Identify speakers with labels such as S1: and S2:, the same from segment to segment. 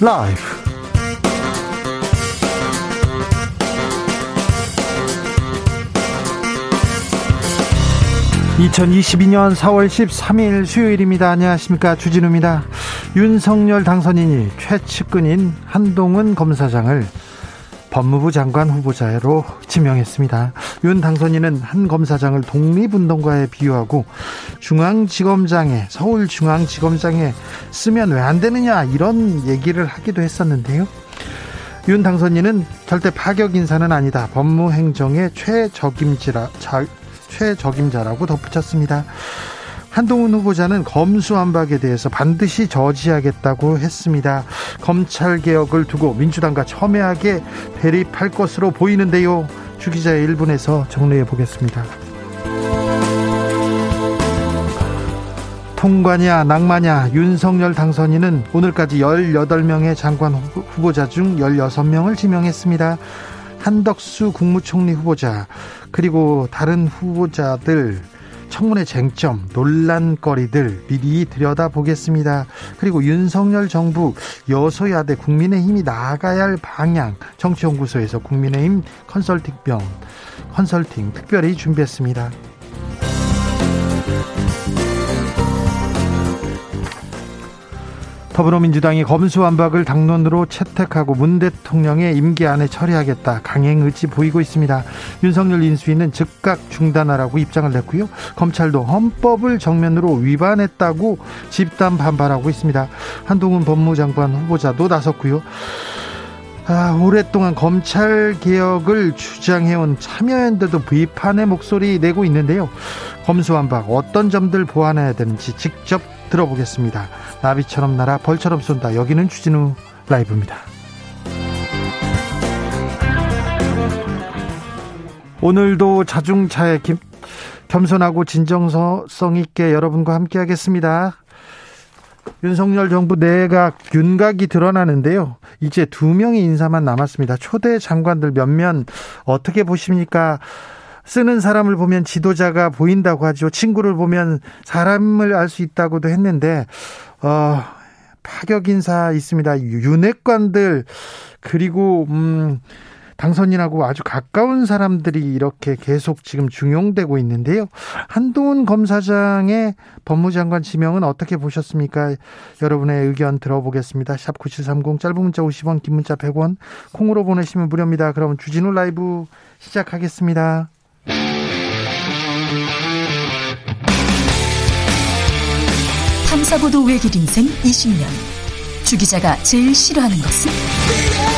S1: 라이브. 2022년 4월 13일 수요일입니다. 안녕하십니까. 주진우입니다. 윤석열 당선인이 최측근인 한동훈 검사장을 법무부 장관 후보자로 지명했습니다. 윤 당선인은 한 검사장을 독립운동가에 비유하고 중앙지검장에 서울중앙지검장에 쓰면 왜 안 되느냐 이런 얘기를 하기도 했었는데요. 윤 당선인은 절대 파격 인사는 아니다. 법무행정의 최적임지라 자, 최적임자라고 덧붙였습니다. 한동훈 후보자는 검수안박에 대해서 반드시 저지하겠다고 했습니다. 검찰 개혁을 두고 민주당과 첨예하게 대립할 것으로 보이는데요. 주기자의 1분에서 정리해 보겠습니다. 통과냐 낭마냐 윤석열 당선인은 오늘까지 18명의 장관 후보자 중 16명을 지명했습니다. 한덕수 국무총리 후보자 그리고 다른 후보자들 청문회 쟁점, 논란거리들 미리 들여다보겠습니다. 그리고 윤석열 정부 여소야대 국민의힘이 나아가야 할 방향 정치연구소에서 국민의힘 컨설팅병 컨설팅 특별히 준비했습니다. 더불어민주당이 검수완박을 당론으로 채택하고 문 대통령의 임기 안에 처리하겠다 강행 의지 보이고 있습니다. 윤석열 인수위는 즉각 중단하라고 입장을 냈고요. 검찰도 헌법을 정면으로 위반했다고 집단 반발하고 있습니다. 한동훈 법무장관 후보자도 나섰고요. 아, 오랫동안 검찰 개혁을 주장해온 참여연대도 비판의 목소리 내고 있는데요. 검수완박 어떤 점들 보완해야 되는지 직접 들어보겠습니다. 나비처럼 날아 벌처럼 쏜다. 여기는 주진우 라이브입니다. 오늘도 자중차에 김, 겸손하고 진정성 있게 여러분과 함께 하겠습니다. 윤석열 정부 내각 윤곽이 드러나는데요. 이제 두 명의 인사만 남았습니다. 초대 장관들 몇몇 어떻게 보십니까? 쓰는 사람을 보면 지도자가 보인다고 하죠. 친구를 보면 사람을 알 수 있다고도 했는데 어, 파격 인사 있습니다. 윤핵관들 그리고 음 당선인하고 아주 가까운 사람들이 이렇게 계속 지금 중용되고 있는데요. 한동훈 검사장의 법무장관 지명은 어떻게 보셨습니까? 여러분의 의견 들어보겠습니다. 샵 9730 짧은 문자 50원, 긴 문자 100원, 콩으로 보내시면 무료입니다. 그럼 주진우 라이브 시작하겠습니다.
S2: 탐사보도 외길 인생 20년. 주 기자가 제일 싫어하는 것은?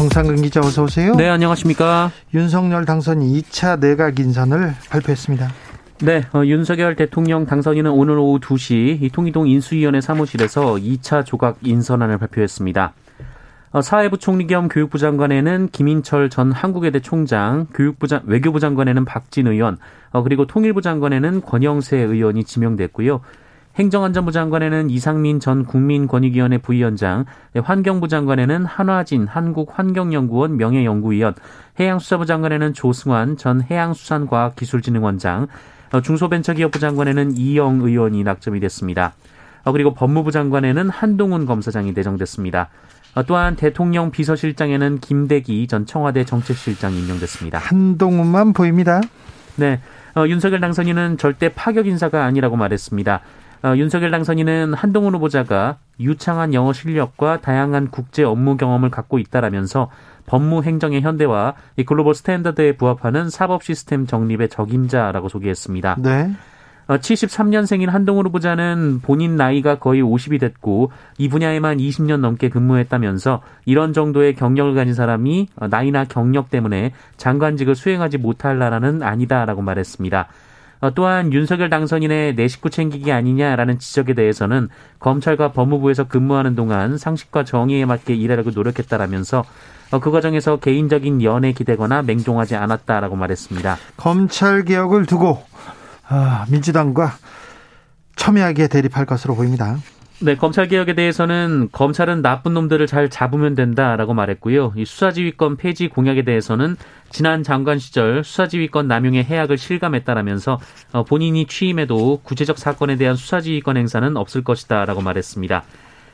S1: 정상근 기자 어서 오세요.
S3: 네, 안녕하십니까.
S1: 윤석열 당선이 2차 내각 인선을 발표했습니다.
S3: 네, 어, 윤석열 대통령 당선인은 오늘 오후 2시 이 통이동 인수위원회 사무실에서 2차 조각 인선안을 발표했습니다. 어, 사회부 총리 겸 교육부 장관에는 김인철 전 한국외대 총장, 교육부 장, 외교부 장관에는 박진 의원, 어, 그리고 통일부 장관에는 권영세 의원이 지명됐고요. 행정안전부 장관에는 이상민 전 국민권익위원회 부위원장, 네, 환경부 장관에는 한화진 한국환경연구원 명예연구위원, 해양수사부 장관에는 조승환 전 해양수산과학기술진흥원장, 어, 중소벤처기업부 장관에는 이영 의원이 낙점이 됐습니다. 그리고 법무부 장관에는 한동훈 검사장이 내정됐습니다. 어, 또한 대통령 비서실장에는 김대기 전 청와대 정책실장이 임명됐습니다.
S1: 한동훈만 보입니다.
S3: 네. 어, 윤석열 당선인은 절대 파격 인사가 아니라고 말했습니다. 어, 윤석열 당선인은 한동훈 후보자가 유창한 영어 실력과 다양한 국제 업무 경험을 갖고 있다라면서 법무 행정의 현대화와 이 글로벌 스탠다드에 부합하는 사법 시스템 정립의 적임자라고 소개했습니다.
S1: 네.
S3: 73년생인 어, 한동훈 후보자는 본인 나이가 거의 50이 됐고 이 분야에만 20년 넘게 근무했다면서 이런 정도의 경력을 가진 사람이 어, 나이나 경력 때문에 장관직을 수행하지 못할 나라는 아니다라고 말했습니다. 어, 또한 윤석열 당선인의 내 식구 챙기기 아니냐라는 지적에 대해서는 검찰과 법무부에서 근무하는 동안 상식과 정의에 맞게 일하려고 노력했다라면서 어, 그 과정에서 개인적인 연에 기대거나 맹종하지 않았다라고 말했습니다.
S1: 검찰 개혁을 두고 아, 민주당과 첨예하게 대립할 것으로 보입니다.
S3: 네, 검찰 개혁에 대해서는 검찰은 나쁜 놈들을 잘 잡으면 된다라고 말했고요. 이 수사지휘권 폐지 공약에 대해서는 지난 장관 시절 수사지휘권 남용의 해악을 실감했다라면서 어, 본인이 취임해도 구체적 사건에 대한 수사지휘권 행사는 없을 것이다라고 말했습니다.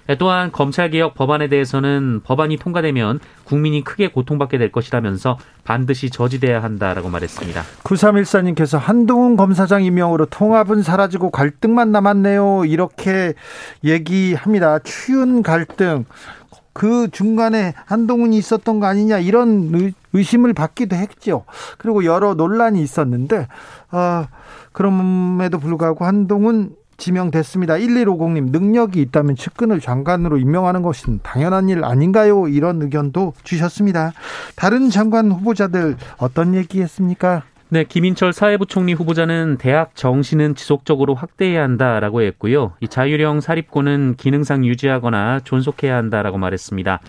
S3: 네, 또한 검찰개혁 법안에 대해서는 법안이 통과되면 국민이 크게 고통받게 될 것이라면서 반드시 저지돼야 한다라고 말했습니다.
S1: 9314님께서 한동훈 검사장 임명으로 통합은 사라지고 갈등만 남았네요. 이렇게 얘기합니다. 추운 갈등. 그 중간에 한동훈이 있었던 거 아니냐 이런 의심을 받기도 했죠. 그리고 여러 논란이 있었는데 어, 그럼에도 불구하고 한동훈 지명됐습니다. 1150님, 능력이 있다면 측근을 장관으로 임명하는 것은 당연한 일 아닌가요? 이런 의견도 주셨습니다. 다른 장관 후보자들 어떤 얘기했습니까?
S3: 네, 김인철 사회부 총리 후보자는 대학 정시는 지속적으로 확대해야 한다라고 했고요. 이 자율형 사립고는 기능상 유지하거나 존속해야 한다라고 말했습니다.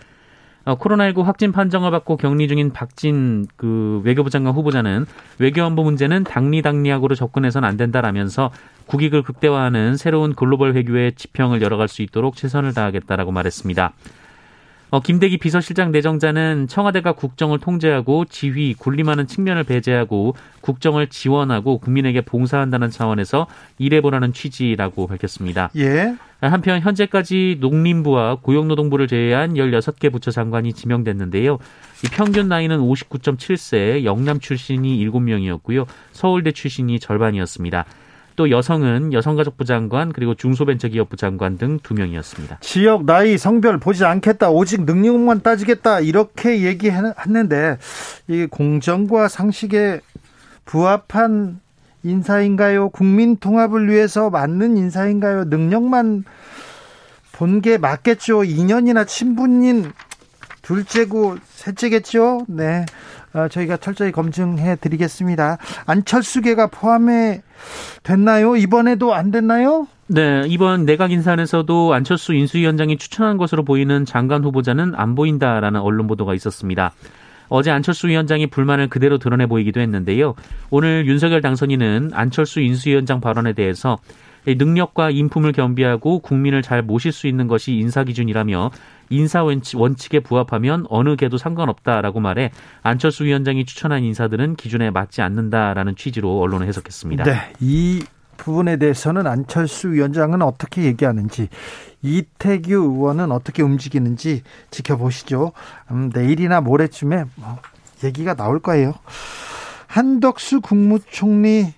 S3: 어, 코로나19 확진 판정을 받고 격리 중인 박진 그 외교부 장관 후보자는 외교안보 문제는 당리당리학으로 접근해서는 안 된다라면서 국익을 극대화하는 새로운 글로벌 외교의 지평을 열어갈 수 있도록 최선을 다하겠다라고 말했습니다. 어, 김대기 비서실장 내정자는 청와대가 국정을 통제하고 지휘, 군림하는 측면을 배제하고 국정을 지원하고 국민에게 봉사한다는 차원에서 일해보라는 취지라고 밝혔습니다.
S1: 예.
S3: 한편 현재까지 농림부와 고용노동부를 제외한 16개 부처 장관이 지명됐는데요. 이 평균 나이는 59.7세, 영남 출신이 7명이었고요. 서울대 출신이 절반이었습니다. 또 여성은 여성가족부 장관 그리고 중소벤처기업부 장관 등 두 명이었습니다.
S1: 지역 나이 성별 보지 않겠다 오직 능력만 따지겠다 이렇게 얘기했는데 이 공정과 상식에 부합한 인사인가요? 국민 통합을 위해서 맞는 인사인가요? 능력만 본 게 맞겠죠. 2년이나 친분인 둘째고 셋째겠죠. 네. 어, 저희가 철저히 검증해 드리겠습니다. 안철수계가 포함해 됐나요? 이번에도 안 됐나요?
S3: 네, 이번 내각 인사에서도 안철수 인수위원장이 추천한 것으로 보이는 장관 후보자는 안 보인다라는 언론 보도가 있었습니다. 어제 안철수 위원장이 불만을 그대로 드러내 보이기도 했는데요. 오늘 윤석열 당선인은 안철수 인수위원장 발언에 대해서 능력과 인품을 겸비하고 국민을 잘 모실 수 있는 것이 인사 기준이라며 인사 원칙에 부합하면 어느 개도 상관없다라고 말해 안철수 위원장이 추천한 인사들은 기준에 맞지 않는다라는 취지로 언론을 해석했습니다.
S1: 네, 이 부분에 대해서는 안철수 위원장은 어떻게 얘기하는지 이태규 의원은 어떻게 움직이는지 지켜보시죠. 음, 내일이나 모레쯤에 뭐 얘기가 나올 거예요. 한덕수 국무총리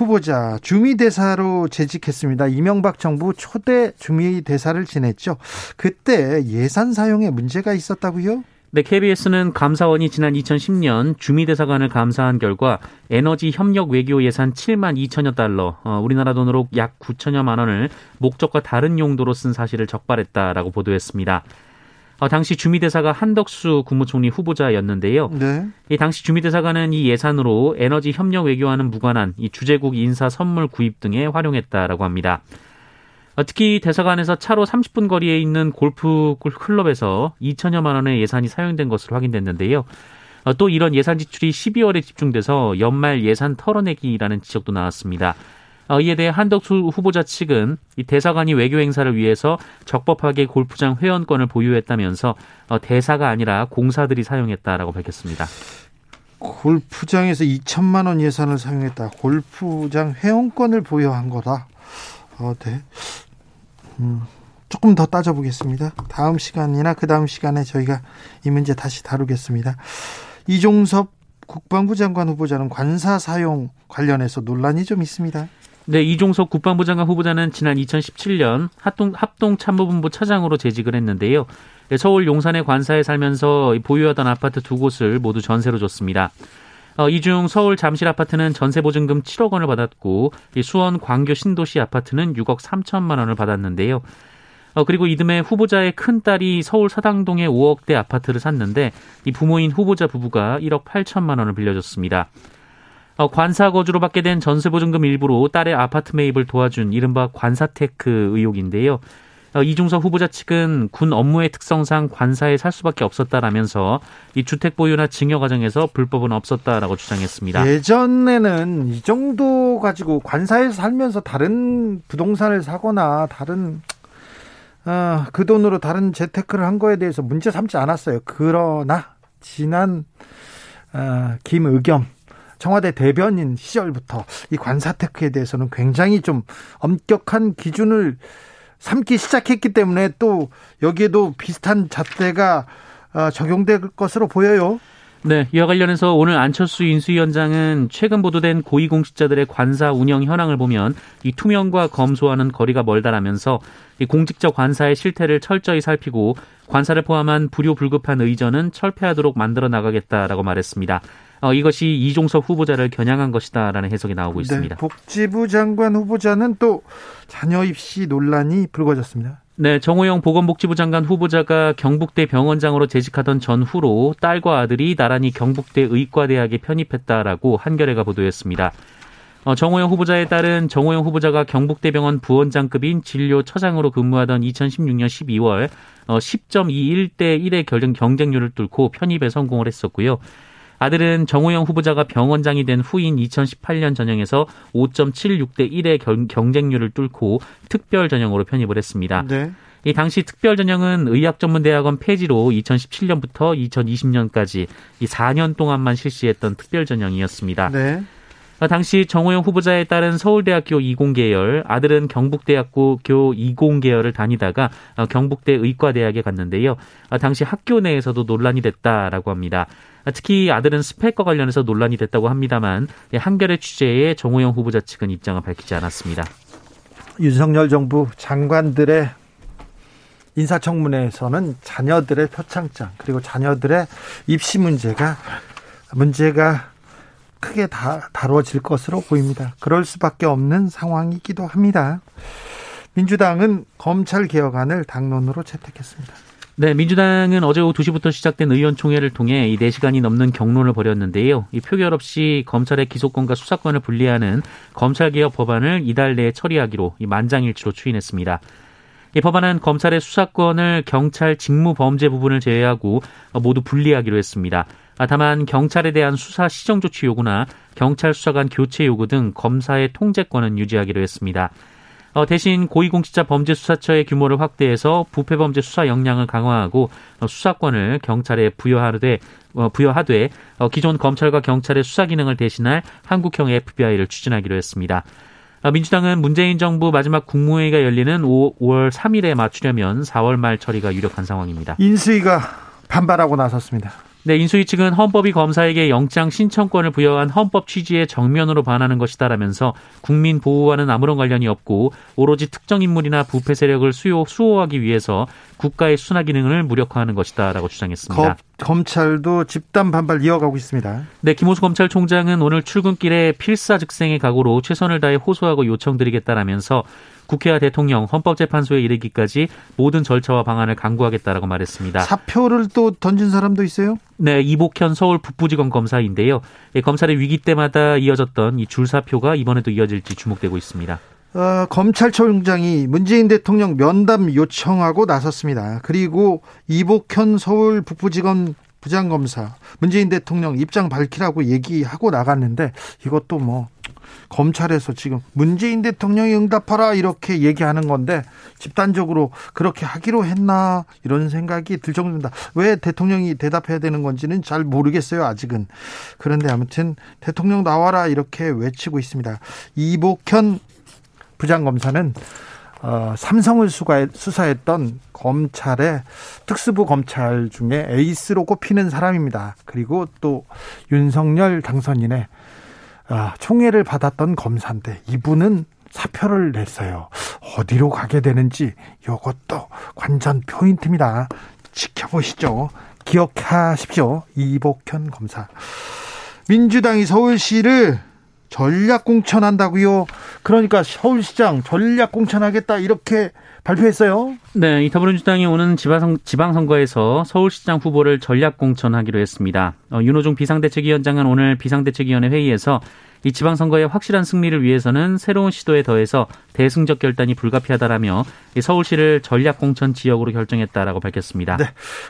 S1: 후보자 주미대사로 재직했습니다. 이명박 정부 초대 주미대사를 지냈죠. 그때 예산 사용에 문제가 있었다고요?
S3: 네, KBS는 감사원이 지난 2010년 주미대사관을 감사한 결과 에너지 협력 외교 예산 7만 2천여 달러, 어, 우리나라 돈으로 약 9천여만 원을 목적과 다른 용도로 쓴 사실을 적발했다라고 보도했습니다. 어, 당시 주미대사가 한덕수 국무총리 후보자였는데요. 네. 이 당시 주미대사관은 이 예산으로 에너지 협력 외교와는 무관한 이 주재국 인사 선물 구입 등에 활용했다라고 합니다. 어, 특히 대사관에서 차로 30분 거리에 있는 골프 클럽에서 2천여만 원의 예산이 사용된 것으로 확인됐는데요. 어, 또 이런 예산 지출이 12월에 집중돼서 연말 예산 털어내기라는 지적도 나왔습니다. 어, 이에 대해 한덕수 후보자 측은 이 대사관이 외교 행사를 위해서 적법하게 골프장 회원권을 보유했다면서 어, 대사가 아니라 공사들이 사용했다라고 밝혔습니다.
S1: 골프장에서 2천만 원 예산을 사용했다. 골프장 회원권을 보유한 거다. 어, 네. 음, 조금 더 따져보겠습니다. 다음 시간이나 그 다음 시간에 저희가 이 문제 다시 다루겠습니다. 이종섭 국방부 장관 후보자는 관사 사용 관련해서 논란이 좀 있습니다.
S3: 네, 이종석 국방부 장관 후보자는 지난 2017년 합동, 합동참모본부 차장으로 재직을 했는데요. 네, 서울 용산의 관사에 살면서 보유하던 아파트 두 곳을 모두 전세로 줬습니다. 어, 이중 서울 잠실 아파트는 전세 보증금 7억 원을 받았고 수원 광교 신도시 아파트는 6억 3천만 원을 받았는데요. 어, 그리고 이듬해 후보자의 큰 딸이 서울 사당동의 5억대 아파트를 샀는데 이 부모인 후보자 부부가 1억 8천만 원을 빌려줬습니다. 어, 관사 거주로 받게 된 전세보증금 일부로 딸의 아파트 매입을 도와준 이른바 관사테크 의혹인데요. 어, 이중서 후보자 측은 군 업무의 특성상 관사에 살 수밖에 없었다라면서 이 주택 보유나 증여 과정에서 불법은 없었다라고 주장했습니다.
S1: 예전에는 이 정도 가지고 관사에서 살면서 다른 부동산을 사거나 다른 어, 그 돈으로 다른 재테크를 한 거에 대해서 문제 삼지 않았어요. 그러나 지난 어, 김의겸 청와대 대변인 시절부터 이 관사 테크에 대해서는 굉장히 좀 엄격한 기준을 삼기 시작했기 때문에 또 여기에도 비슷한 잣대가 어, 적용될 것으로 보여요.
S3: 네, 이와 관련해서 오늘 안철수 인수위원장은 최근 보도된 고위공직자들의 관사 운영 현황을 보면 이 투명과 검소와는 거리가 멀다라면서 이 공직자 관사의 실태를 철저히 살피고 관사를 포함한 불효불급한 의전은 철폐하도록 만들어 나가겠다라고 말했습니다. 어, 이것이 이종석 후보자를 겨냥한 것이다라는 해석이 나오고 네, 있습니다.
S1: 네, 복지부 장관 후보자는 또 자녀 입시 논란이 불거졌습니다.
S3: 네, 정호영 보건복지부 장관 후보자가 경북대 병원장으로 재직하던 전후로 딸과 아들이 나란히 경북대 의과대학에 편입했다라고 한겨레가 보도했습니다. 어, 정호영 후보자에 따른 정호영 후보자가 경북대병원 부원장급인 진료처장으로 근무하던 2016년 12월 어, 10.21대 1의 경쟁률을 뚫고 편입에 성공을 했었고요. 아들은 정호영 후보자가 병원장이 된 후인 2018년 전형에서 5.76대 1의 경쟁률을 뚫고 특별 전형으로 편입을 했습니다. 네. 이 당시 특별 전형은 의학전문대학원 폐지로 2017년부터 2020년까지 이 4년 동안만 실시했던 특별 전형이었습니다. 네. 당시 정호영 후보자에 따른 서울대학교 이공계열, 아들은 경북대학교 이공계열을 다니다가 경북대 의과대학에 갔는데요. 당시 학교 내에서도 논란이 됐다라고 합니다. 특히 아들은 스펙과 관련해서 논란이 됐다고 합니다만 한겨레 취재에 정호영 후보자 측은 입장을 밝히지 않았습니다.
S1: 윤석열 정부 장관들의 인사청문회에서는 자녀들의 표창장 그리고 자녀들의 입시 문제가 문제가 크게 다, 다뤄질 것으로 보입니다. 그럴 수밖에 없는 상황이기도 합니다. 민주당은 검찰 개혁안을 당론으로 채택했습니다.
S3: 네, 민주당은 어제 오후 2시부터 시작된 의원총회를 통해 이 4시간이 넘는 경론을 벌였는데요. 이 표결 없이 검찰의 기소권과 수사권을 분리하는 검찰개혁 법안을 이달 내에 처리하기로 이 만장일치로 추인했습니다. 이 법안은 검찰의 수사권을 경찰 직무 범죄 부분을 제외하고 모두 분리하기로 했습니다. 아, 다만 경찰에 대한 수사 시정 조치 요구나 경찰 수사관 교체 요구 등 검사의 통제권은 유지하기로 했습니다. 어, 대신 고위공직자 범죄수사처의 규모를 확대해서 부패범죄 수사 역량을 강화하고 어, 수사권을 경찰에 부여하되 어, 부여하되 어, 기존 검찰과 경찰의 수사 기능을 대신할 한국형 FBI를 추진하기로 했습니다. 어, 민주당은 문재인 정부 마지막 국무회의가 열리는 5, 5월 3일에 맞추려면 4월 말 처리가 유력한 상황입니다.
S1: 인수위가 반발하고 나섰습니다.
S3: 네, 인수위 측은 헌법이 검사에게 영장 신청권을 부여한 헌법 취지에 정면으로 반하는 것이다라면서 국민 보호와는 아무런 관련이 없고 오로지 특정 인물이나 부패 세력을 수요 수호하기 위해서 국가의 순화 기능을 무력화하는 것이다라고 주장했습니다. 거,
S1: 검찰도 집단 반발 이어가고 있습니다.
S3: 네, 김호수 검찰총장은 오늘 출근길에 필사즉생의 각오로 최선을 다해 호소하고 요청드리겠다라면서 국회와 대통령, 헌법재판소에 이르기까지 모든 절차와 방안을 강구하겠다라고 말했습니다.
S1: 사표를 또 던진 사람도 있어요?
S3: 네, 이복현 서울 북부지검 검사인데요. 검찰의 위기 때마다 이어졌던 이 줄사표가 이번에도 이어질지 주목되고 있습니다.
S1: 어, 검찰총장이 문재인 대통령 면담 요청하고 나섰습니다. 그리고 이복현 서울 북부지검 부장검사 문재인 대통령 입장 밝히라고 얘기하고 나갔는데 이것도 뭐 검찰에서 지금 문재인 대통령이 응답하라 이렇게 얘기하는 건데 집단적으로 그렇게 하기로 했나 이런 생각이 들 정도입니다. 왜 대통령이 대답해야 되는 건지는 잘 모르겠어요 아직은. 그런데 아무튼 대통령 나와라 이렇게 외치고 있습니다. 이복현 부장검사는 어, 삼성을 수사했던 검찰의 특수부 검찰 중에 에이스로 꼽히는 사람입니다. 그리고 또 윤석열 당선인의 아, 총애를 받았던 검사인데 이분은 사표를 냈어요. 어디로 가게 되는지 이것도 관전 포인트입니다. 지켜보시죠. 기억하십시오. 이복현 검사. 민주당이 서울시를 전략 공천한다고요. 그러니까 서울시장 전략 공천하겠다 이렇게 발표했어요.
S3: 네, 이 더불어민주당이 오는 지방, 지방선거에서 서울시장 후보를 전략 공천하기로 했습니다. 어, 윤호중 비상대책위원장은 오늘 비상대책위원회 회의에서 이 지방선거의 확실한 승리를 위해서는 새로운 시도에 더해서 대승적 결단이 불가피하다라며 서울시를 전략공천 지역으로 결정했다라고 밝혔습니다. 네.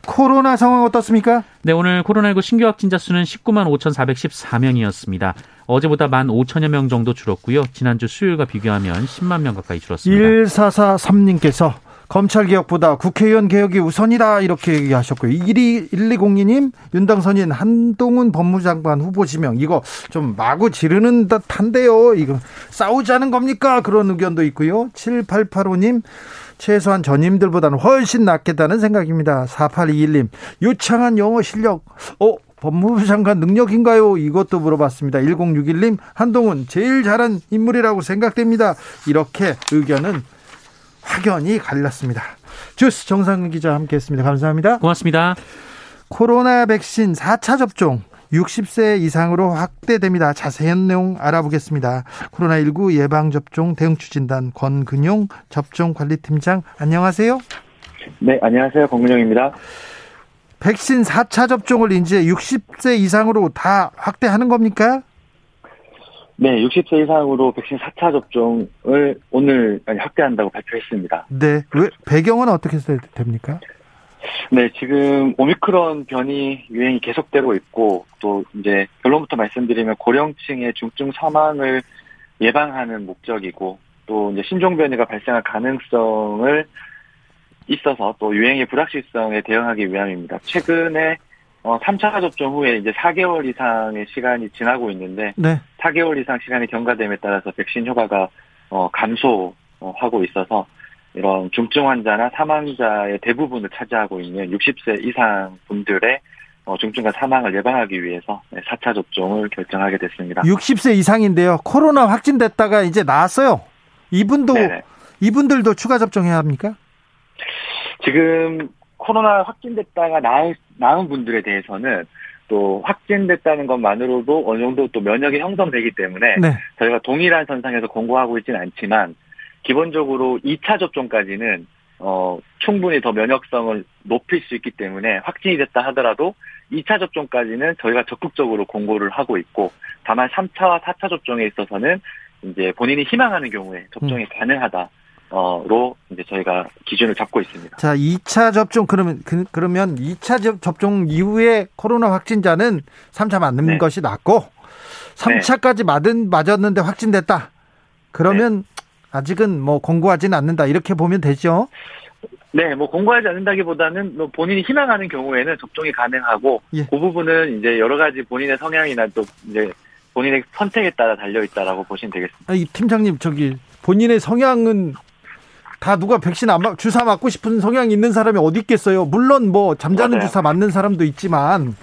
S1: 코로나 상황 어떻습니까?
S3: 네, 오늘 코로나19 신규 확진자 수는 19만 5,414명이었습니다. 어제보다 1만 5천여 명 정도 줄었고요. 지난주 수요일과 비교하면 10만 명 가까이 줄었습니다.
S1: 1443님께서 검찰 개혁보다 국회의원 개혁이 우선이다 이렇게 얘기하셨고요. 1202님 윤당선인 한동훈 법무장관 후보 지명 이거 좀 마구 지르는 듯한데요. 이거 싸우자는 겁니까? 그런 의견도 있고요. 7885님 최소한 전임들보다는 훨씬 낫겠다는 생각입니다. 4821님 유창한 영어 실력 어 법무부 장관 능력인가요? 이것도 물어봤습니다. 1061님 한동훈 제일 잘한 인물이라고 생각됩니다. 이렇게 의견은 확연히 갈렸습니다. 주스 정상근 기자 함께했습니다. 감사합니다.
S3: 고맙습니다.
S1: 코로나 백신 4차 접종 60세 이상으로 확대됩니다. 자세한 내용 알아보겠습니다. 코로나19 예방접종 대응 추진단 권근용 접종관리팀장 안녕하세요.
S4: 네, 안녕하세요. 권근용입니다.
S1: 백신 4차 접종을 이제 60세 이상으로 다 확대하는 겁니까?
S4: 네, 60세 이상으로 백신 4차 접종을 오늘 확대한다고 발표했습니다.
S1: 네, 왜 배경은 어떻게 됩니까?
S4: 네, 지금 오미크론 변이 유행이 계속되고 있고 또 이제 결론부터 말씀드리면 고령층의 중증 사망을 예방하는 목적이고 또 이제 신종 변이가 발생할 가능성을 있어서 또 유행의 불확실성에 대응하기 위함입니다. 최근에 어, 3차 접종 후에 이제 4개월 이상의 시간이 지나고 있는데 네. 4개월 이상 시간이 경과됨에 따라서 백신 효과가 어, 감소하고 있어서 이런 중증 환자나 사망자의 대부분을 차지하고 있는 60세 이상 분들의 어, 중증과 사망을 예방하기 위해서 4차 접종을 결정하게 됐습니다.
S1: 60세 이상인데요. 코로나 확진됐다가 이제 나왔어요. 이분도 네네. 이분들도 추가 접종해야 합니까?
S4: 지금 코로나 확진됐다가 나은, 나은 분들에 대해서는 또 확진됐다는 것만으로도 어느 정도 또 면역이 형성되기 때문에 네. 저희가 동일한 선상에서 공고하고 있지는 않지만 기본적으로 2차 접종까지는 어, 충분히 더 면역성을 높일 수 있기 때문에 확진이 됐다 하더라도 2차 접종까지는 저희가 적극적으로 공고를 하고 있고 다만 3차와 4차 접종에 있어서는 이제 본인이 희망하는 경우에 접종이 음. 가능하다. 어로 이제 저희가 기준을 잡고 있습니다.
S1: 자, 2차 접종 그러면 그, 러면 2차 접종 이후에 코로나 확진자는 3차 맞는 네. 것이 낫고 3차까지 맞은 맞았는데 확진됐다. 그러면 네. 아직은 뭐 공고하지는 않는다. 이렇게 보면 되죠.
S4: 네, 뭐 공고하지 않는다기보다는 뭐 본인이 희망하는 경우에는 접종이 가능하고 예. 그 부분은 이제 여러 가지 본인의 성향이나 또 이제 본인의 선택에 따라 달려 있다라고 보시면 되겠습니다.
S1: 아, 이 팀장님 저기 본인의 성향은 다 누가 백신 안 맞, 주사 맞고 싶은 성향이 있는 사람이 어디 있겠어요. 물론 뭐 잠자는 맞아요. 주사 맞는 사람도 있지만,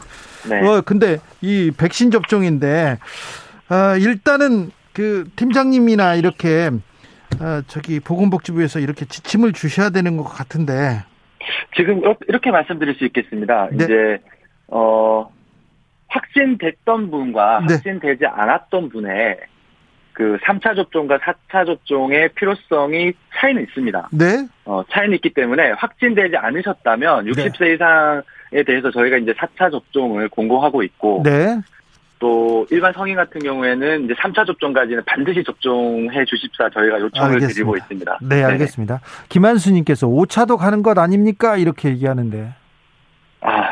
S1: 네. 어 근데 이 백신 접종인데 어, 일단은 그 팀장님이나 이렇게 어, 저기 보건복지부에서 이렇게 지침을 주셔야 되는 것 같은데
S4: 지금 이렇게 말씀드릴 수 있겠습니다. 네. 이제 어 확진됐던 분과 네. 확진되지 않았던 분의 그 3차 접종과 4차 접종의 필요성이 차이는 있습니다.
S1: 네.
S4: 어, 차이는 있기 때문에 확진되지 않으셨다면 60세 네. 이상에 대해서 저희가 이제 4차 접종을 공고하고 있고
S1: 네.
S4: 또 일반 성인 같은 경우에는 이제 3차 접종까지는 반드시 접종해 주십사 저희가 요청을 알겠습니다. 드리고 있습니다.
S1: 네, 알겠습니다. 네네. 김한수 님께서 5차도 가는 것 아닙니까? 이렇게 얘기하는데.
S4: 아,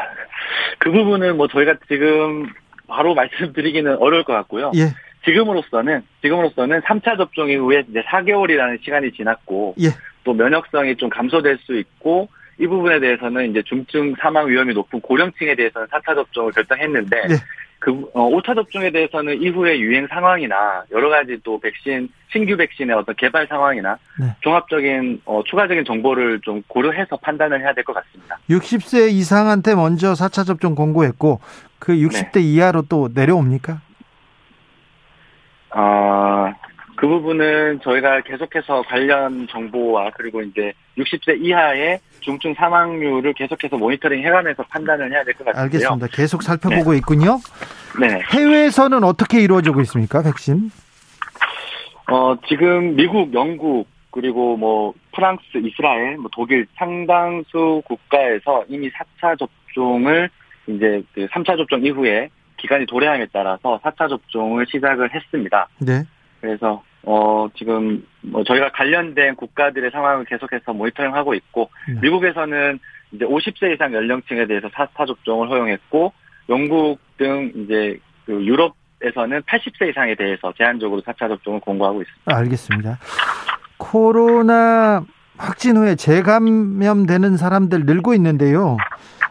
S4: 그 부분은 뭐 저희가 지금 바로 말씀드리기는 어려울 것 같고요. 예. 지금으로서는 지금으로서는 3차 접종 이후에 이제 4개월이라는 시간이 지났고 예. 또 면역성이 좀 감소될 수 있고 이 부분에 대해서는 이제 중증 사망 위험이 높은 고령층에 대해서는 4차 접종을 결정했는데 예. 그 어, 5차 접종에 대해서는 이후의 유행 상황이나 여러 가지 또 백신 신규 백신의 어떤 개발 상황이나 네. 종합적인 어, 추가적인 정보를 좀 고려해서 판단을 해야 될 것 같습니다.
S1: 60세 이상한테 먼저 4차 접종 공고했고 그 60대 네. 이하로 또 내려옵니까?
S4: 아, 그 부분은 저희가 계속해서 관련 정보와 그리고 이제 60세 이하의 중증 사망률을 계속해서 모니터링 해가면서 판단을 해야 될 것 같아요.
S1: 알겠습니다. 계속 살펴보고 네. 있군요.
S4: 네.
S1: 해외에서는 어떻게 이루어지고 있습니까? 백신?
S4: 어, 지금 미국, 영국, 그리고 뭐 프랑스, 이스라엘, 뭐 독일 상당수 국가에서 이미 4차 접종을 이제 그 3차 접종 이후에 기간이 도래함에 따라서 4차 접종을 시작을 했습니다.
S1: 네.
S4: 그래서 어 지금 뭐 저희가 관련된 국가들의 상황을 계속해서 모니터링하고 있고
S1: 네.
S4: 미국에서는 이제 50세 이상 연령층에 대해서 4차 접종을 허용했고 영국 등 이제 그 유럽에서는 80세 이상에 대해서 제한적으로 4차 접종을 공고하고 있습니다.
S1: 알겠습니다. 코로나 확진 후에 재감염되는 사람들 늘고 있는데요.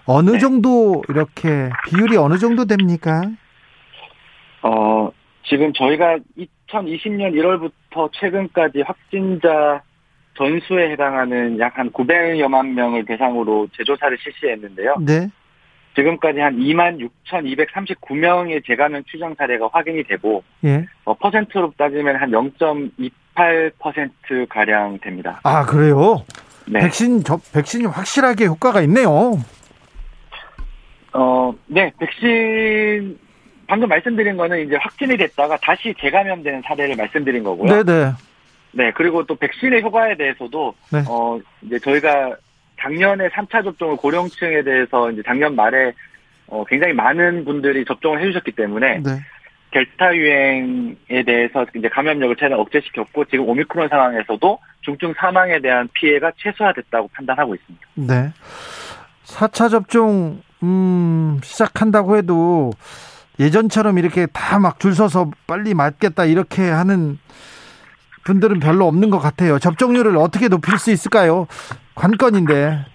S1: 어느
S4: 네.
S1: 정도 이렇게 비율이 어느 정도 됩니까?
S4: 어 지금 저희가 2020년 1월부터 최근까지 확진자 전수에 해당하는 약 한 900여만 명을 대상으로 재조사를 실시했는데요.
S1: 네.
S4: 지금까지 한 2만 6,239명의 재감염 추정 사례가 확인이 되고
S1: 예.
S4: 어, 퍼센트로 따지면 한 0.28% 가량 됩니다.
S1: 아, 그래요?
S4: 네.
S1: 백신 접 백신이 확실하게 효과가 있네요.
S4: 어, 네, 백신 방금 말씀드린 거는 이제 확진이 됐다가 다시 재감염되는 사례를 말씀드린 거고요.
S1: 네, 네.
S4: 네, 그리고 또 백신의 효과에 대해서도
S1: 네.
S4: 어 이제 저희가 작년에 3차 접종을 고령층에 대해서 이제 작년 말에 어 굉장히 많은 분들이 접종을 해 주셨기 때문에
S1: 네.
S4: 델타 유행에 대해서 이제 감염력을 최대한 억제시켰고 지금 오미크론 상황에서도 중증 사망에 대한 피해가 최소화됐다고 판단하고 있습니다.
S1: 네. 4차 접종 음, 시작한다고 해도 예전처럼 이렇게 다 막 줄 서서 빨리 맞겠다 이렇게 하는 분들은 별로 없는 것 같아요. 접종률을 어떻게 높일 수 있을까요? 관건인데.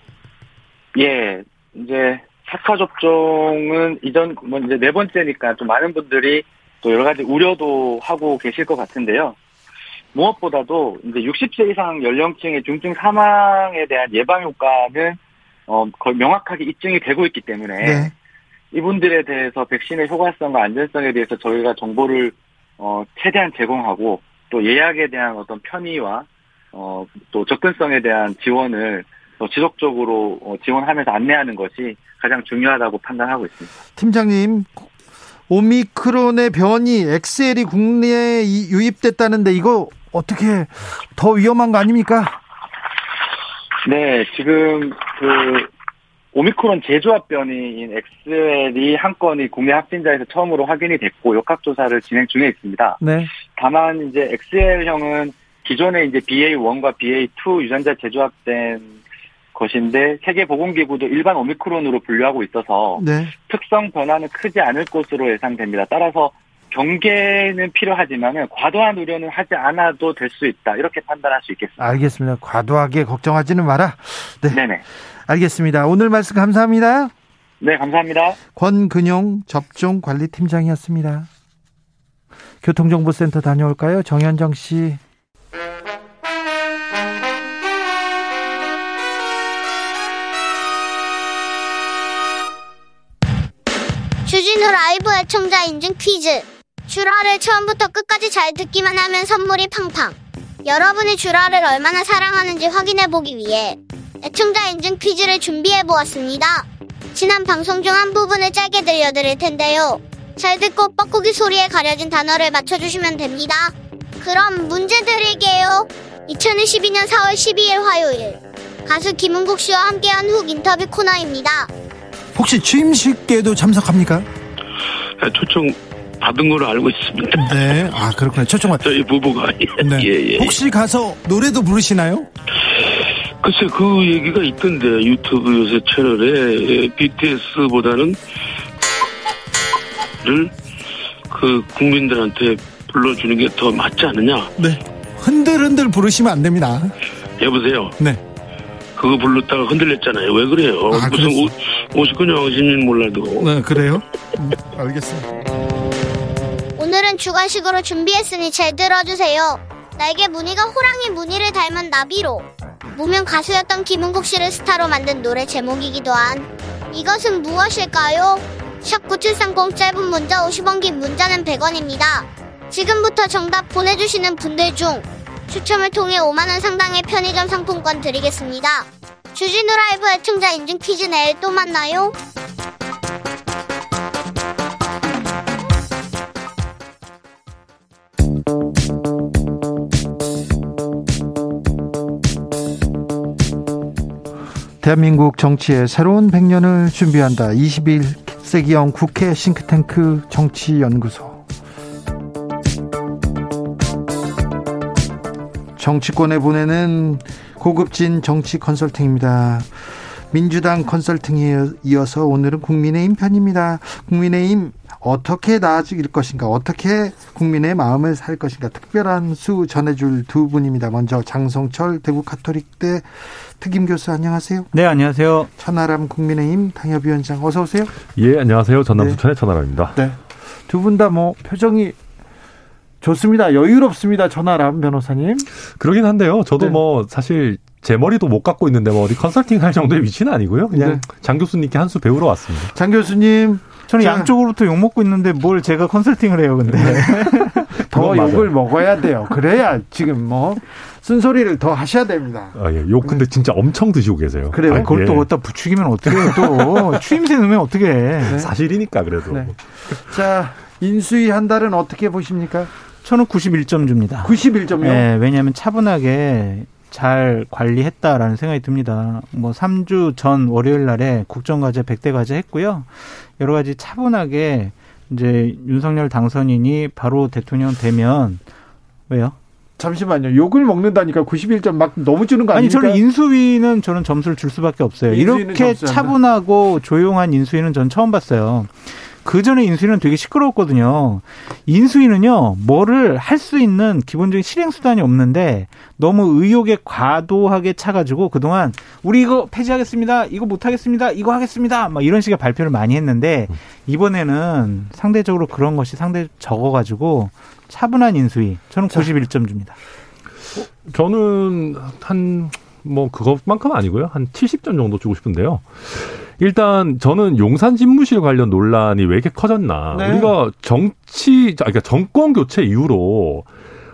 S4: 예, 이제 4차 접종은 이전 뭐 이제 네 번째니까 좀 많은 분들이 또 여러 가지 우려도 하고 계실 것 같은데요. 무엇보다도 이제 60세 이상 연령층의 중증 사망에 대한 예방 효과는 어 거의 명확하게 입증이 되고 있기 때문에
S1: 네.
S4: 이분들에 대해서 백신의 효과성과 안전성에 대해서 저희가 정보를 어 최대한 제공하고 또 예약에 대한 어떤 편의와 어 또 접근성에 대한 지원을 더 지속적으로 어, 지원하면서 안내하는 것이 가장 중요하다고 판단하고 있습니다.
S1: 팀장님, 오미크론의 변이 XL이 국내에 이- 유입됐다는데 이거 어떻게 더 위험한 거 아닙니까?
S4: 네, 지금 그 오미크론 재조합 변이인 XL이 한 건이 국내 확진자에서 처음으로 확인이 됐고 역학조사를 진행 중에 있습니다.
S1: 네.
S4: 다만 이제 XL형은 기존에 이제 BA1과 BA2 유전자 재조합된 것인데 세계보건기구도 일반 오미크론으로 분류하고 있어서
S1: 네.
S4: 특성 변화는 크지 않을 것으로 예상됩니다. 따라서 경계는 필요하지만 과도한 우려는 하지 않아도 될 수 있다. 이렇게 판단할 수 있겠습니다.
S1: 알겠습니다. 과도하게 걱정하지는 마라. 네.
S4: 네네.
S1: 알겠습니다. 오늘 말씀 감사합니다.
S4: 네, 감사합니다.
S1: 권근용 접종관리팀장이었습니다. 교통정보센터 다녀올까요? 정현정 씨.
S5: 주진우 라이브 애청자 인증 퀴즈. 슈라를 처음부터 끝까지 잘 듣기만 하면 선물이 팡팡. 여러분이 슈라를 얼마나 사랑하는지 확인해 보기 위해 애청자 인증 퀴즈를 준비해 보았습니다. 지난 방송 중 한 부분을 짧게 들려드릴 텐데요. 잘 듣고 뻐꾸기 소리에 가려진 단어를 맞춰주시면 됩니다. 그럼 문제 드릴게요. 2022년 4월 12일 화요일. 가수 김은국 씨와 함께한 훅 인터뷰 코너입니다.
S1: 혹시 취임식에도 참석합니까?
S6: 아, 초청 받은 걸로 알고 있습니다.
S1: 네. 아, 그렇군요. 초청 받
S6: 저희 부부가
S1: 네.
S6: 예, 예.
S1: 혹시 가서 노래도 부르시나요?
S6: 글쎄 그 얘기가 있던데 유튜브 요새 채널에 예, BTS보다는 를 그 국민들한테 불러주는 게 더 맞지 않느냐?
S1: 네. 흔들흔들 부르시면 안 됩니다.
S6: 여보세요.
S1: 네.
S6: 그거 불렀다가 흔들렸잖아요. 왜 그래요?
S1: 아,
S6: 무슨
S1: 그랬어요?
S6: 오, 59년 시민 몰라도
S1: 네, 그래요? 음, 알겠습니다.
S5: 주관식으로 준비했으니 잘 들어주세요. 날개 무늬가 호랑이 무늬를 닮은 나비로 무명 가수였던 김은국 씨를 스타로 만든 노래 제목이기도 한 이것은 무엇일까요? 샵9730 짧은 문자 50원 긴 문자는 100원입니다. 지금부터 정답 보내주시는 분들 중 추첨을 통해 5만원 상당의 편의점 상품권 드리겠습니다. 주진우 라이브 애청자 인증 퀴즈 내일 또 만나요.
S1: 대한민국 정치의 새로운 100년을 준비한다. 21세기형 국회 싱크탱크 정치연구소. 정치권에 보내는 고급진 정치 컨설팅입니다. 민주당 컨설팅에 이어서 오늘은 국민의힘 편입니다. 국민의힘 어떻게 나아질 것인가, 어떻게 국민의 마음을 살 것인가, 특별한 수 전해줄 두 분입니다. 먼저 장성철 대구 카톨릭대 특임 교수 안녕하세요.
S7: 네, 안녕하세요.
S1: 천하람 국민의힘 당협위원장 어서 오세요.
S8: 예, 안녕하세요. 전남 네. 부천의 천하람입니다.
S1: 네. 두 분 다 뭐 표정이 좋습니다. 여유롭습니다. 천하람 변호사님.
S8: 그러긴 한데요. 저도 네. 뭐 사실 제 머리도 못 갖고 있는데 뭐 어디 컨설팅 할 정도의 위치는 아니고요. 그냥 네. 장 교수님께 한 수 배우러 왔습니다.
S1: 장 교수님
S7: 저는 자, 양쪽으로부터 욕 먹고 있는데 뭘 제가 컨설팅을 해요, 근데. 네.
S1: 더 욕을 먹어야 돼요. 그래야 지금 뭐 쓴소리를 더 하셔야 됩니다.
S8: 아, 예. 욕 근데 진짜 엄청 드시고 계세요.
S7: 그래요? 아, 그걸 예. 또 어디다 부추기면 어떻게 해요, 또. 추임새 넣으면 어떻게 해. 네.
S8: 사실이니까 그래도. 네.
S1: 자, 인수위 한 달은 어떻게 보십니까?
S7: 저는 91점 줍니다.
S1: 91점요?
S7: 네, 왜냐하면 차분하게 잘 관리했다라는 생각이 듭니다. 뭐 3주 전 월요일 날에 국정과제 100대 과제 했고요. 여러 가지 차분하게 이제 윤석열 당선인이 바로 대통령 되면 왜요?
S1: 잠시만요. 욕을 먹는다니까 91점 막 너무 주는 거 아닙니까?
S7: 아니 저는 인수위는 저는 점수를 줄 수밖에 없어요. 이렇게 차분하고 조용한 인수위는 전 처음 봤어요. 그 전에 인수위는 되게 시끄러웠거든요. 인수위는요, 뭐를 할 수 있는 기본적인 실행 수단이 없는데 너무 의욕에 과도하게 차가지고 그동안 우리 이거 폐지하겠습니다, 이거 못하겠습니다, 이거 하겠습니다, 막 이런 식의 발표를 많이 했는데 이번에는 상대적으로 그런 것이 상대 적어가지고 차분한 인수위. 저는 91점 줍니다.
S8: 저는 한 뭐 그것만큼 아니고요. 한 70점 정도 주고 싶은데요. 일단 저는 용산 집무실 관련 논란이 왜 이렇게 커졌나. 네. 우리가 정치, 그러니까 정권 교체 이후로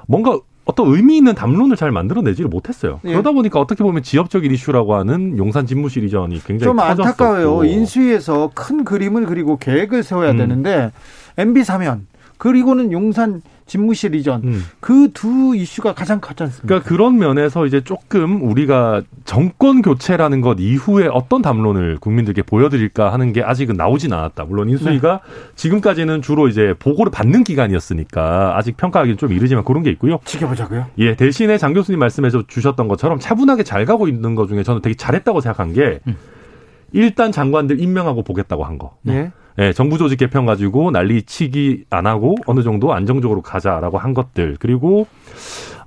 S8: 뭔가 어떤 의미 있는 담론을 잘 만들어내지를 못했어요. 예. 그러다 보니까 어떻게 보면 지역적인 이슈라고 하는 용산 집무실 이전이 굉장히 좀 커졌었고.
S1: 안타까워요. 인수위에서 큰 그림을 그리고 계획을 세워야 음. 되는데 MB 사면 그리고는 용산 집무실 이전 음. 그두 이슈가 가장 컸지 않습니까?
S8: 그러니까 그런 면에서 이제 조금 우리가 정권 교체라는 것 이후에 어떤 담론을 국민들께 보여드릴까 하는 게 아직은 나오진 않았다. 물론 인수위가 네. 지금까지는 주로 이제 보고를 받는 기관이었으니까 아직 평가하기는 좀 이르지만 그런 게 있고요.
S1: 지켜보자고요.
S8: 예, 대신에 장 교수님 말씀해서 주셨던 것처럼 차분하게 잘 가고 있는 것 중에 저는 되게 잘했다고 생각한 게 음. 일단 장관들 임명하고 보겠다고 한 거. 네. 예, 정부 조직 개편 가지고 난리치기 안 하고 어느 정도 안정적으로 가자라고 한 것들 그리고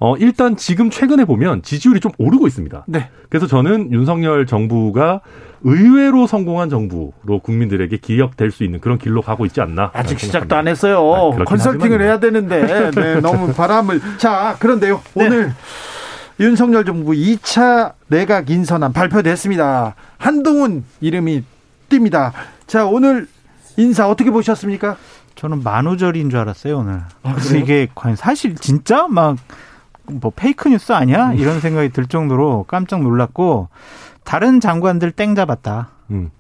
S8: 어 일단 지금 최근에 보면 지지율이 좀 오르고 있습니다. 네. 그래서 저는 윤석열 정부가 의외로 성공한 정부로 국민들에게 기억될 수 있는 그런 길로 가고 있지 않나.
S1: 아직 시작도 안 했어요. 아, 컨설팅을 해야 되는데 네, 너무 바람을. 자, 그런데요. 네. 오늘 윤석열 정부 2차 내각 인선안 발표됐습니다. 한동훈 이름이 띕니다. 자, 오늘 인사 어떻게 보셨습니까?
S7: 저는 만우절인 줄 알았어요 오늘. 아, 그래서 이게 과연 사실 진짜 막 뭐 페이크 뉴스 아니야? 음. 이런 생각이 들 정도로 깜짝 놀랐고 다른 장관들 땡 잡았다. 음.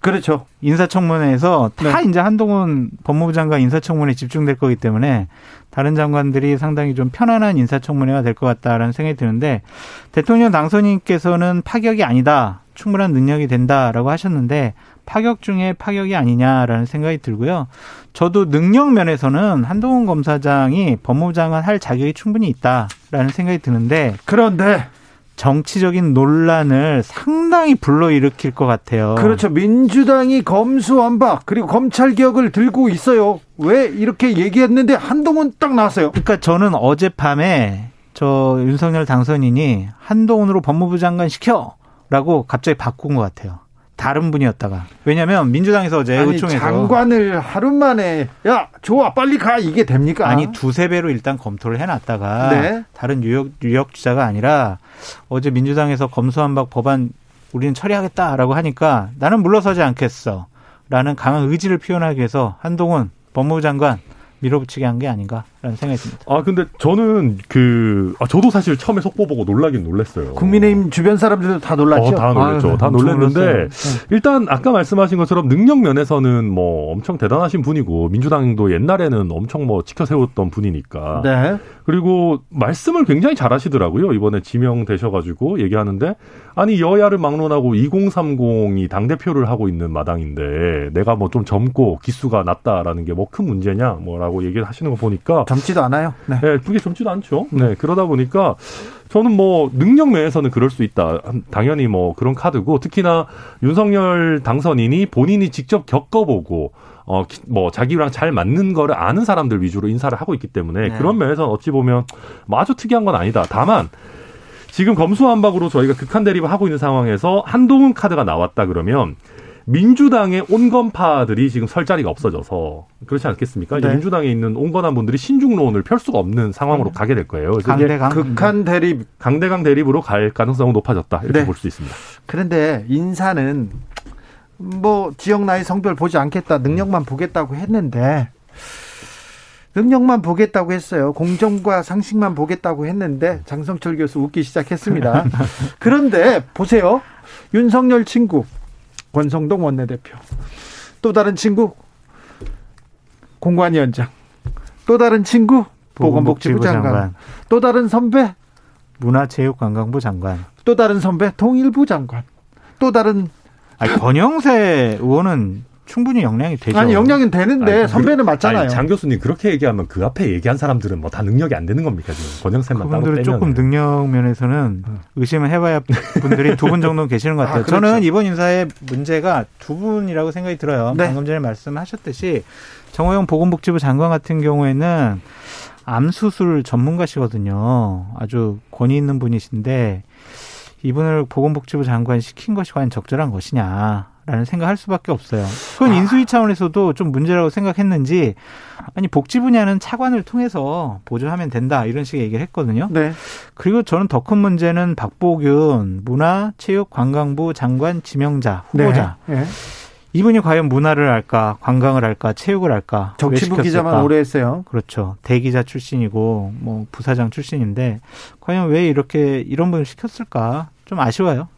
S1: 그렇죠.
S7: 인사청문회에서 다 네. 이제 한동훈 법무부 장관 인사청문회에 집중될 거기 때문에 다른 장관들이 상당히 좀 편안한 인사청문회가 될 것 같다라는 생각이 드는데 대통령 당선인께서는 파격이 아니다. 충분한 능력이 된다라고 하셨는데 파격 중에 파격이 아니냐라는 생각이 들고요. 저도 능력 면에서는 한동훈 검사장이 법무부 장관 할 자격이 충분히 있다라는 생각이 드는데
S1: 그런데
S7: 정치적인 논란을 상당히 불러일으킬 것 같아요.
S1: 그렇죠. 민주당이 검수완박 그리고 검찰 개혁을 들고 있어요. 왜 이렇게 얘기했는데 한동훈 딱 나왔어요.
S7: 그러니까 저는 어젯밤에 저 윤석열 당선인이 한동훈으로 법무부 장관 시켜라고 갑자기 바꾼 것 같아요. 다른 분이었다가 왜냐하면 민주당에서 어제 아니, 의총에서
S1: 장관을 하루 만에 야 좋아 빨리 가 이게 됩니까?
S7: 아니 두세 배로 일단 검토를 해놨다가 네. 다른 유력 유력 기자가 아니라 어제 민주당에서 검수한박 법안 우리는 처리하겠다라고 하니까 나는 물러서지 않겠어라는 강한 의지를 표현하기 위해서 한동훈 법무부 장관 밀어붙이게 한 게 아닌가라는 생각이 듭니다.
S8: 아 근데 저는 그 아, 저도 사실 처음에 속보 보고 놀라긴 놀랐어요.
S1: 국민의힘 주변 사람들도 다 놀랐죠.
S8: 어, 다 놀랐죠.
S1: 아유,
S8: 다 놀랐는데
S1: 놀랐어요.
S8: 일단 아까 말씀하신 것처럼 능력 면에서는 뭐 엄청 대단하신 분이고 민주당도 옛날에는 엄청 뭐 지켜 세웠던 분이니까.
S1: 네.
S8: 그리고 말씀을 굉장히 잘하시더라고요. 이번에 지명되셔가지고 얘기하는데 아니 여야를 막론하고 2030이 당 대표를 하고 있는 마당인데 내가 뭐 좀 젊고 기수가 낮다라는 게 뭐 큰 문제냐 뭐라고 얘기를 하시는 거 보니까
S1: 젊지도 않아요. 네.
S8: 네, 그게 젊지도 않죠. 네, 그러다 보니까 저는 뭐 능력 면에서는 그럴 수 있다. 당연히 뭐 그런 카드고 특히나 윤석열 당선인이 본인이 직접 겪어보고 어, 기- 뭐, 자기랑 잘 맞는 거를 아는 사람들 위주로 인사를 하고 있기 때문에
S1: 네.
S8: 그런 면에서는 어찌 보면 뭐 아주 특이한 건 아니다. 다만, 지금 검수완박으로 저희가 극한 대립을 하고 있는 상황에서 한동훈 카드가 나왔다 그러면 민주당의 온건파들이 지금 설 자리가 없어져서 그렇지 않겠습니까?
S1: 네.
S8: 민주당에 있는 온건한 분들이 신중론을 펼 수가 없는 상황으로 가게 될 거예요.
S7: 강대강.
S1: 극한 대립.
S8: 강대강 대립으로 갈 가능성은 높아졌다 이렇게
S1: 네.
S8: 볼수 있습니다.
S1: 그런데 인사는 뭐 지역 나이 성별 보지 않겠다. 능력만 보겠다고 했는데 능력만 보겠다고 했어요. 공정과 상식만 보겠다고 했는데 장성철 교수 웃기 시작했습니다. 그런데 보세요. 윤석열 친구 권성동 원내대표. 또 다른 친구 공관위원장. 또 다른 친구 보건복지부 장관. 또 다른 선배
S7: 문화체육관광부 장관.
S1: 또 다른 선배 통일부 장관. 또 다른
S7: 아니, 권영세 의원은 충분히 역량이 되죠.
S1: 아니 영향은 되는데
S8: 아니,
S1: 선배는 맞잖아요.
S8: 아니, 장 교수님 그렇게 얘기하면 그 앞에 얘기한 사람들은 뭐 다 능력이 안 되는 겁니까 지금 권영세만 따로 빼면
S7: 조금 능력 면에서는 의심을 해봐야 분들이 두 분 정도 계시는 것 같아요.
S1: 아, 그렇죠.
S7: 저는 이번 인사의 문제가 두 분이라고 생각이 들어요.
S1: 네.
S7: 방금 전에 말씀하셨듯이 정호영 보건복지부 장관 같은 경우에는 암 수술 전문가시거든요. 아주 권위 있는 분이신데 이분을 보건복지부 장관 시킨 것이 과연 적절한 것이냐. 라는 생각할 수밖에 없어요. 그건 인수위 차원에서도 좀 문제라고 생각했는지 아니 복지 분야는 차관을 통해서 보조하면 된다 이런 식의 얘기를 했거든요.
S1: 네.
S7: 그리고 저는 더 큰 문제는 박보균 문화 체육 관광부 장관 지명자 후보자
S1: 네. 네.
S7: 이분이 과연 문화를 할까 관광을 할까 체육을 할까 왜
S1: 정치부? 기자만 오래 했어요.
S7: 그렇죠 대기자 출신이고 뭐 부사장 출신인데 과연 왜 이렇게 이런 분을 시켰을까 좀 아쉬워요.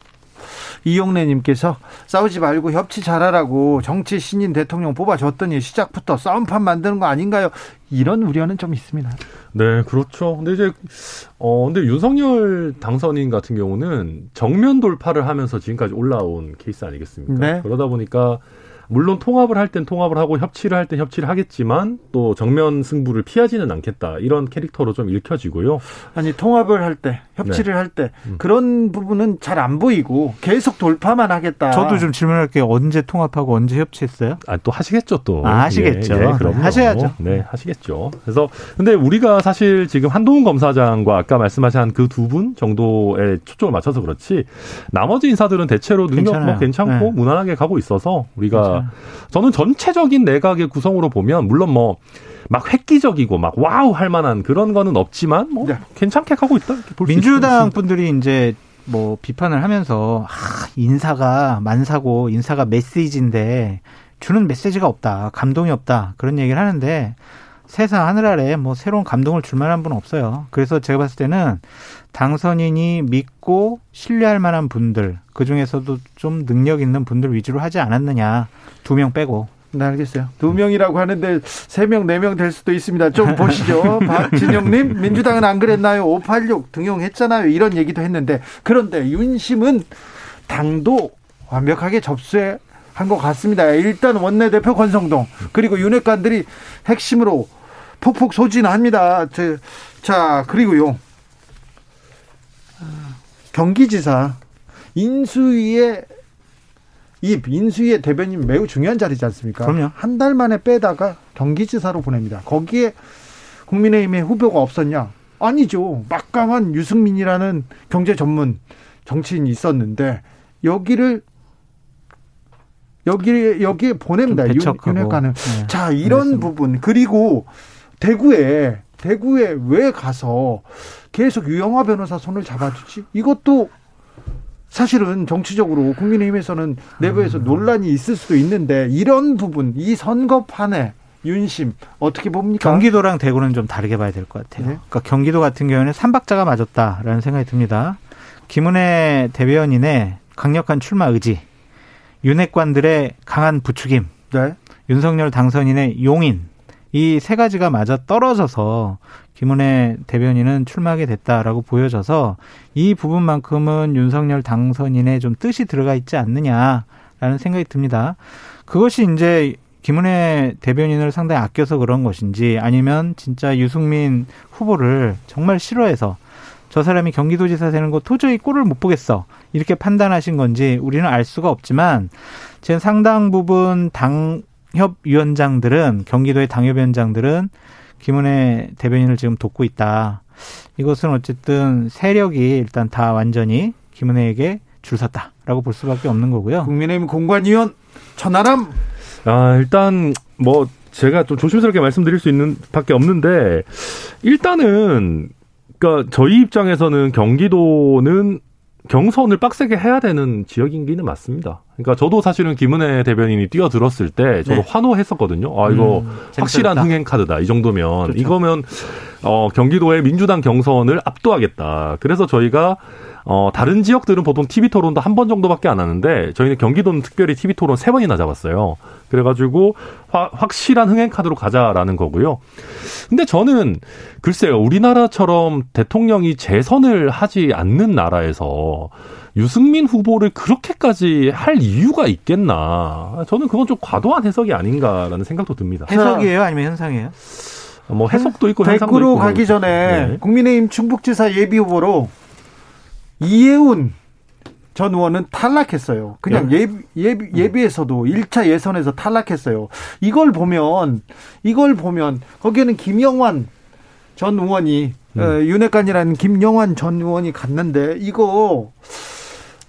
S1: 이용래님께서 싸우지 말고 협치 잘하라고 정치 신인 대통령 뽑아줬더니 시작부터 싸움판 만드는 거 아닌가요? 이런 우려는 좀 있습니다.
S8: 네, 그렇죠. 근데 이제 어 근데 윤석열 당선인 같은 경우는 정면 돌파를 하면서 지금까지 올라온 케이스 아니겠습니까?
S1: 네.
S8: 그러다 보니까 물론 통합을 할 땐 통합을 하고 협치를 할 땐 협치를 하겠지만 또 정면 승부를 피하지는 않겠다. 이런 캐릭터로 좀 읽혀지고요.
S1: 아니 통합을 할 때, 협치를 할때
S8: 음.
S1: 그런 부분은 잘 안 보이고 계속 돌파만 하겠다.
S7: 저도 좀 질문할 게 언제 통합하고 언제 협치했어요?
S8: 아, 또 하시겠죠, 또.
S7: 아, 하시겠죠.
S8: 예, 예, 그럼요.
S7: 하셔야죠.
S8: 네, 하시겠죠. 그래서, 근데 우리가 사실 지금 한동훈 검사장과 아까 말씀하신 그 두 분 정도에 초점을 맞춰서 그렇지, 나머지 인사들은 대체로 능력 뭐
S7: 괜찮아요.
S8: 괜찮고
S7: 네.
S8: 무난하게 가고 있어서 우리가,
S7: 괜찮아요.
S8: 저는 전체적인 내각의 구성으로 보면, 물론 뭐, 막 획기적이고 막 wow 할 만한 그런 거는 없지만 뭐
S1: 네.
S8: 괜찮게 가고 있다 이렇게 볼수
S7: 민주당 분들이 이제 뭐 비판을 하면서 아, 인사가 만사고 인사가 메시지인데 주는 메시지가 없다. 감동이 없다. 그런 얘기를 하는데 세상 하늘 아래 뭐 새로운 감동을 줄 만한 분은 없어요. 그래서 제가 봤을 때는 당선인이 믿고 신뢰할 만한 분들 그 중에서도 좀 능력 있는 분들 위주로 하지 않았느냐 두 명 빼고
S1: 네, 알겠어요. 두 명이라고 하는데 세 명, 네 명 될 수도 있습니다. 좀 보시죠. 박진영님, 민주당은 안 그랬나요? 586 등용했잖아요. 이런 얘기도 했는데 그런데 윤심은 당도 완벽하게 접수해 한것 같습니다. 일단 원내대표 권성동 그리고 윤핵관들이 핵심으로 폭폭 소진합니다. 저, 자 그리고요 경기지사 인수위의 이 인수위의 대변인 매우 중요한 자리지 않습니까?
S7: 그럼요.
S1: 한 달 만에 빼다가 경기지사로 보냅니다. 거기에 국민의힘의 후보가 없었냐? 아니죠. 막강한 유승민이라는 경제 전문 정치인이 있었는데 여기를 여기 여기에 보냅니다. 윤-. 윤핵관은.
S7: 네.
S1: 자 이런. 부분 그리고 대구에 대구에 왜 가서 계속 유영화 변호사 손을 잡아주지? 이것도 사실은 정치적으로 국민의힘에서는 내부에서 논란이 있을 수도 있는데 이런 부분 이 선거판에 윤심 어떻게 봅니까?
S7: 경기도랑 대구는 좀 다르게 봐야 될 것 같아요. 네. 그러니까 경기도 같은 경우에는 삼박자가 맞았다라는 생각이 듭니다. 김은혜 대변인의 강력한 출마 의지, 윤핵관들의 강한 부추김, 네. 윤석열 당선인의 용인 이 세 가지가 맞아 떨어져서 김은혜 대변인은 출마하게 됐다라고 보여져서 이 부분만큼은 윤석열 당선인의 좀 뜻이 들어가 있지 않느냐라는 생각이 듭니다. 그것이 이제 김은혜 대변인을 상당히 아껴서 그런 것인지 아니면 진짜 유승민 후보를 정말 싫어해서 저 사람이 경기도지사 되는 거 도저히 꼴을 못 보겠어. 이렇게 판단하신 건지 우리는 알 수가 없지만 지금 상당 부분 당 협위원장들은 경기도의 당협위원장들은 김은혜 대변인을 지금 돕고 있다. 이것은 어쨌든 세력이 일단 다 완전히 김은혜에게 줄 섰다라고 볼 수밖에 없는 거고요.
S1: 국민의힘 공관위원 천하람.
S8: 아 일단 뭐 제가 좀 조심스럽게 말씀드릴 수 있는 밖에 없는데 일단은 그러니까 저희 입장에서는 경기도는 경선을 빡세게 해야 되는 지역인기는 맞습니다. 그러니까 저도 사실은 김은혜 대변인이 뛰어들었을 때 저도 네. 환호했었거든요. 아 이거 음, 확실한 흥행 카드다. 이 정도면 그렇죠. 이거면 어 경기도의 민주당 경선을 압도하겠다. 그래서 저희가 어, 다른 지역들은 보통 TV 토론도 한 번 정도밖에 안 하는데 저희는 경기도는 특별히 TV 토론 세 번이나 잡았어요. 그래가지고 화, 확실한 흥행 카드로 가자라는 거고요. 근데 저는 글쎄요, 우리나라처럼 대통령이 재선을 하지 않는 나라에서 유승민 후보를 그렇게까지 할 이유가 있겠나? 저는 그건 좀 과도한 해석이 아닌가라는 생각도 듭니다.
S7: 해석이에요, 아니면 현상이에요?
S8: 뭐 해석도 있고 현상도
S1: 있고. 가기 전에 네. 국민의힘 충북지사 예비 후보로 이해운 전 의원은 탈락했어요. 그냥 예. 예비, 예비, 예비에서도 1차 예선에서 탈락했어요. 이걸 보면, 이걸 보면, 거기에는 김영환 전 의원이, 음. 어, 윤핵관이라는 김영환 전 의원이 갔는데, 이거,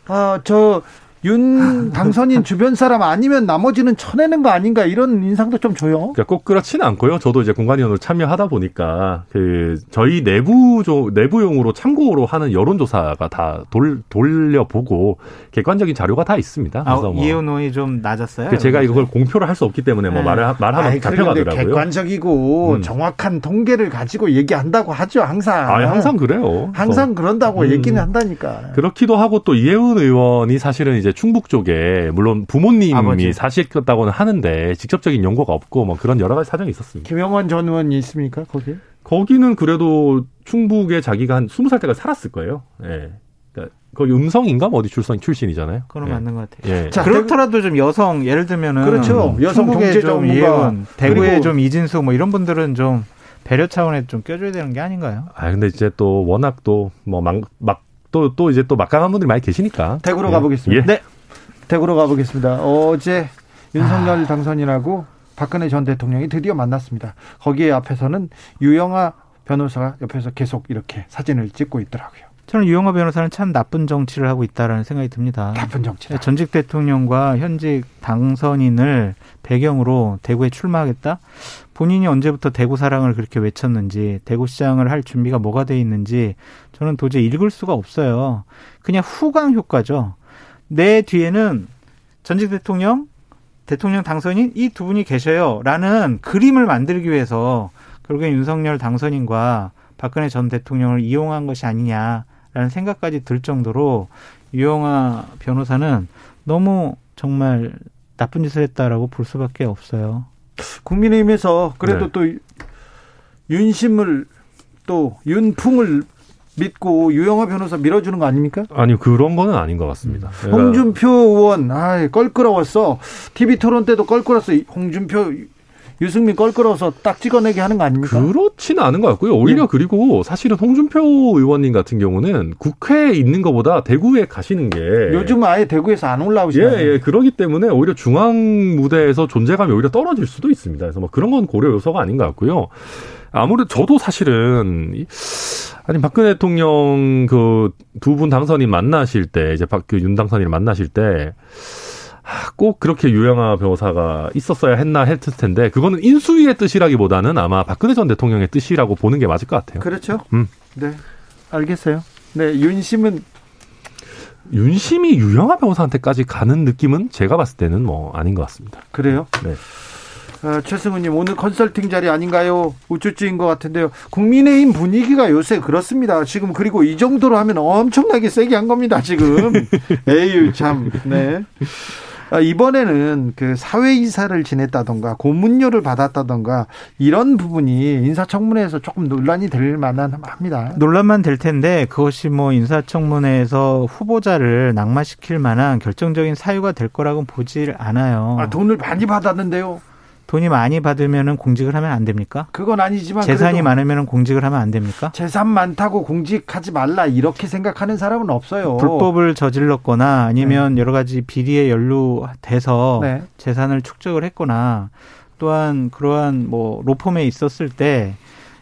S1: 아, 저, 윤 당선인 주변 사람 아니면 나머지는 쳐내는 거 아닌가 이런 인상도 좀 줘요.
S8: 그러니까 꼭 그렇지는 않고요. 저도 이제 공관위원으로 참여하다 보니까 그 저희 내부 조 내부용으로 참고로 하는 여론조사가 다 돌, 돌려보고 객관적인 자료가 다 있습니다.
S7: 아, 그래서 뭐 이해운이 좀 낮았어요.
S8: 제가 이걸 공표를 할 수 없기 때문에 뭐 네. 말을 말하면 아이, 잡혀가더라고요.
S1: 객관적이고 음. 정확한 통계를 가지고 얘기한다고 하죠 항상.
S8: 아 항상 그래요.
S1: 항상 그런다고 음. 얘기는 한다니까.
S8: 그렇기도 하고 또 이해운 의원이 사실은 이제 이제 충북 쪽에 물론 부모님이 아버지. 사실다고는 하는데 직접적인 연고가 없고 뭐 그런 여러 가지 사정이 있었습니다.
S1: 김영환 전 의원이 있습니까 거기?
S8: 거기는 그래도 충북에 자기가 한 스무 살 때까지 살았을 거예요. 예. 그러니까 거기 음성인가 뭐 어디 출성 출신이잖아요.
S7: 그럼 예. 맞는 것 같아요. 예. 자 그렇더라도 좀 여성 예를 들면은
S1: 그렇죠. 여성 경제 좀 이해원,
S7: 대구에 좀 이진수 뭐 이런 분들은 좀 배려 차원에 좀 껴줘야 되는 게 아닌가요?
S8: 아 근데 이제 또 워낙 또뭐막 또, 또 이제 또 막강한 분들이 많이 계시니까.
S1: 대구로 예. 가보겠습니다. 예. 네. 대구로 가보겠습니다. 어제 윤석열 아. 당선인하고 박근혜 전 대통령이 드디어 만났습니다. 거기에 앞에서는 유영아 변호사가 옆에서 계속 이렇게 사진을 찍고 있더라고요.
S7: 저는 유영아 변호사는 참 나쁜 정치를 하고 있다라는 생각이 듭니다.
S1: 나쁜 정치.
S7: 전직 대통령과 현직 당선인을 배경으로 대구에 출마하겠다. 본인이 언제부터 대구 사랑을 그렇게 외쳤는지, 대구 시장을 할 준비가 뭐가 돼 있는지 저는 도저히 읽을 수가 없어요. 그냥 후광 효과죠. 내 뒤에는 전직 대통령, 대통령 당선인 이 두 분이 계셔요라는 그림을 만들기 위해서 결국엔 윤석열 당선인과 박근혜 전 대통령을 이용한 것이 아니냐. 라는 생각까지 들 정도로 유영아 변호사는 너무 정말 나쁜 짓을 했다라고 볼 수밖에 없어요.
S1: 국민의힘에서 그래도 네. 또 윤심을 또 윤풍을 믿고 유영아 변호사 밀어주는 거 아닙니까?
S8: 아니 그런 거는 아닌 것 같습니다.
S1: 홍준표 의원 아 껄끄러웠어. TV 토론 때도 껄끄러웠어. 홍준표 유승민 껄끄러워서 딱 찍어내게 하는 거 아닙니까?
S8: 그렇지는 않은 것 같고요. 오히려 네. 그리고 사실은 홍준표 의원님 같은 경우는 국회에 있는 것보다 대구에 가시는 게
S1: 요즘 아예 대구에서 안 올라오시나요?
S8: 예, 예. 그러기 때문에 오히려 중앙 무대에서 존재감이 오히려 떨어질 수도 있습니다. 그래서 뭐 그런 건 고려 요소가 아닌 것 같고요. 아무래도 저도 사실은 아니 박근혜 대통령 그 두 분 당선인 만나실 때 이제 박 그 윤 당선인을 만나실 때 꼭 그렇게 유영아 변호사가 있었어야 했나 했을 텐데 그거는 인수위의 뜻이라기보다는 아마 박근혜 전 대통령의 뜻이라고 보는 게 맞을 것 같아요.
S1: 그렇죠. 음. 네, 알겠어요. 네, 윤심은
S8: 윤심이 유영아 변호사한테까지 가는 느낌은 제가 봤을 때는 뭐 아닌 것 같습니다.
S1: 그래요?
S8: 네.
S1: 어, 최승우님 오늘 컨설팅 자리 아닌가요? 우쭈쭈인 것 같은데요. 국민의힘 분위기가 요새 그렇습니다. 지금 그리고 이 정도로 하면 엄청나게 세게 한 겁니다. 지금 에휴 참 네. 아, 이번에는 그 사회이사를 지냈다던가 고문료를 받았다던가 이런 부분이 인사청문회에서 조금 논란이 될 만한 합니다.
S7: 논란만 될 텐데 그것이 뭐 인사청문회에서 후보자를 낙마시킬 만한 결정적인 사유가 될 거라고는 보질 않아요.
S1: 아, 돈을 많이 받았는데요.
S7: 돈이 많이 받으면 공직을 하면 안 됩니까?
S1: 그건 아니지만
S7: 재산이 많으면 공직을 하면 안 됩니까?
S1: 재산 많다고 공직하지 말라 이렇게 생각하는 사람은 없어요.
S7: 불법을 저질렀거나 아니면 네. 여러 가지 비리에 연루돼서 네. 재산을 축적을 했거나 또한 그러한 뭐 로펌에 있었을 때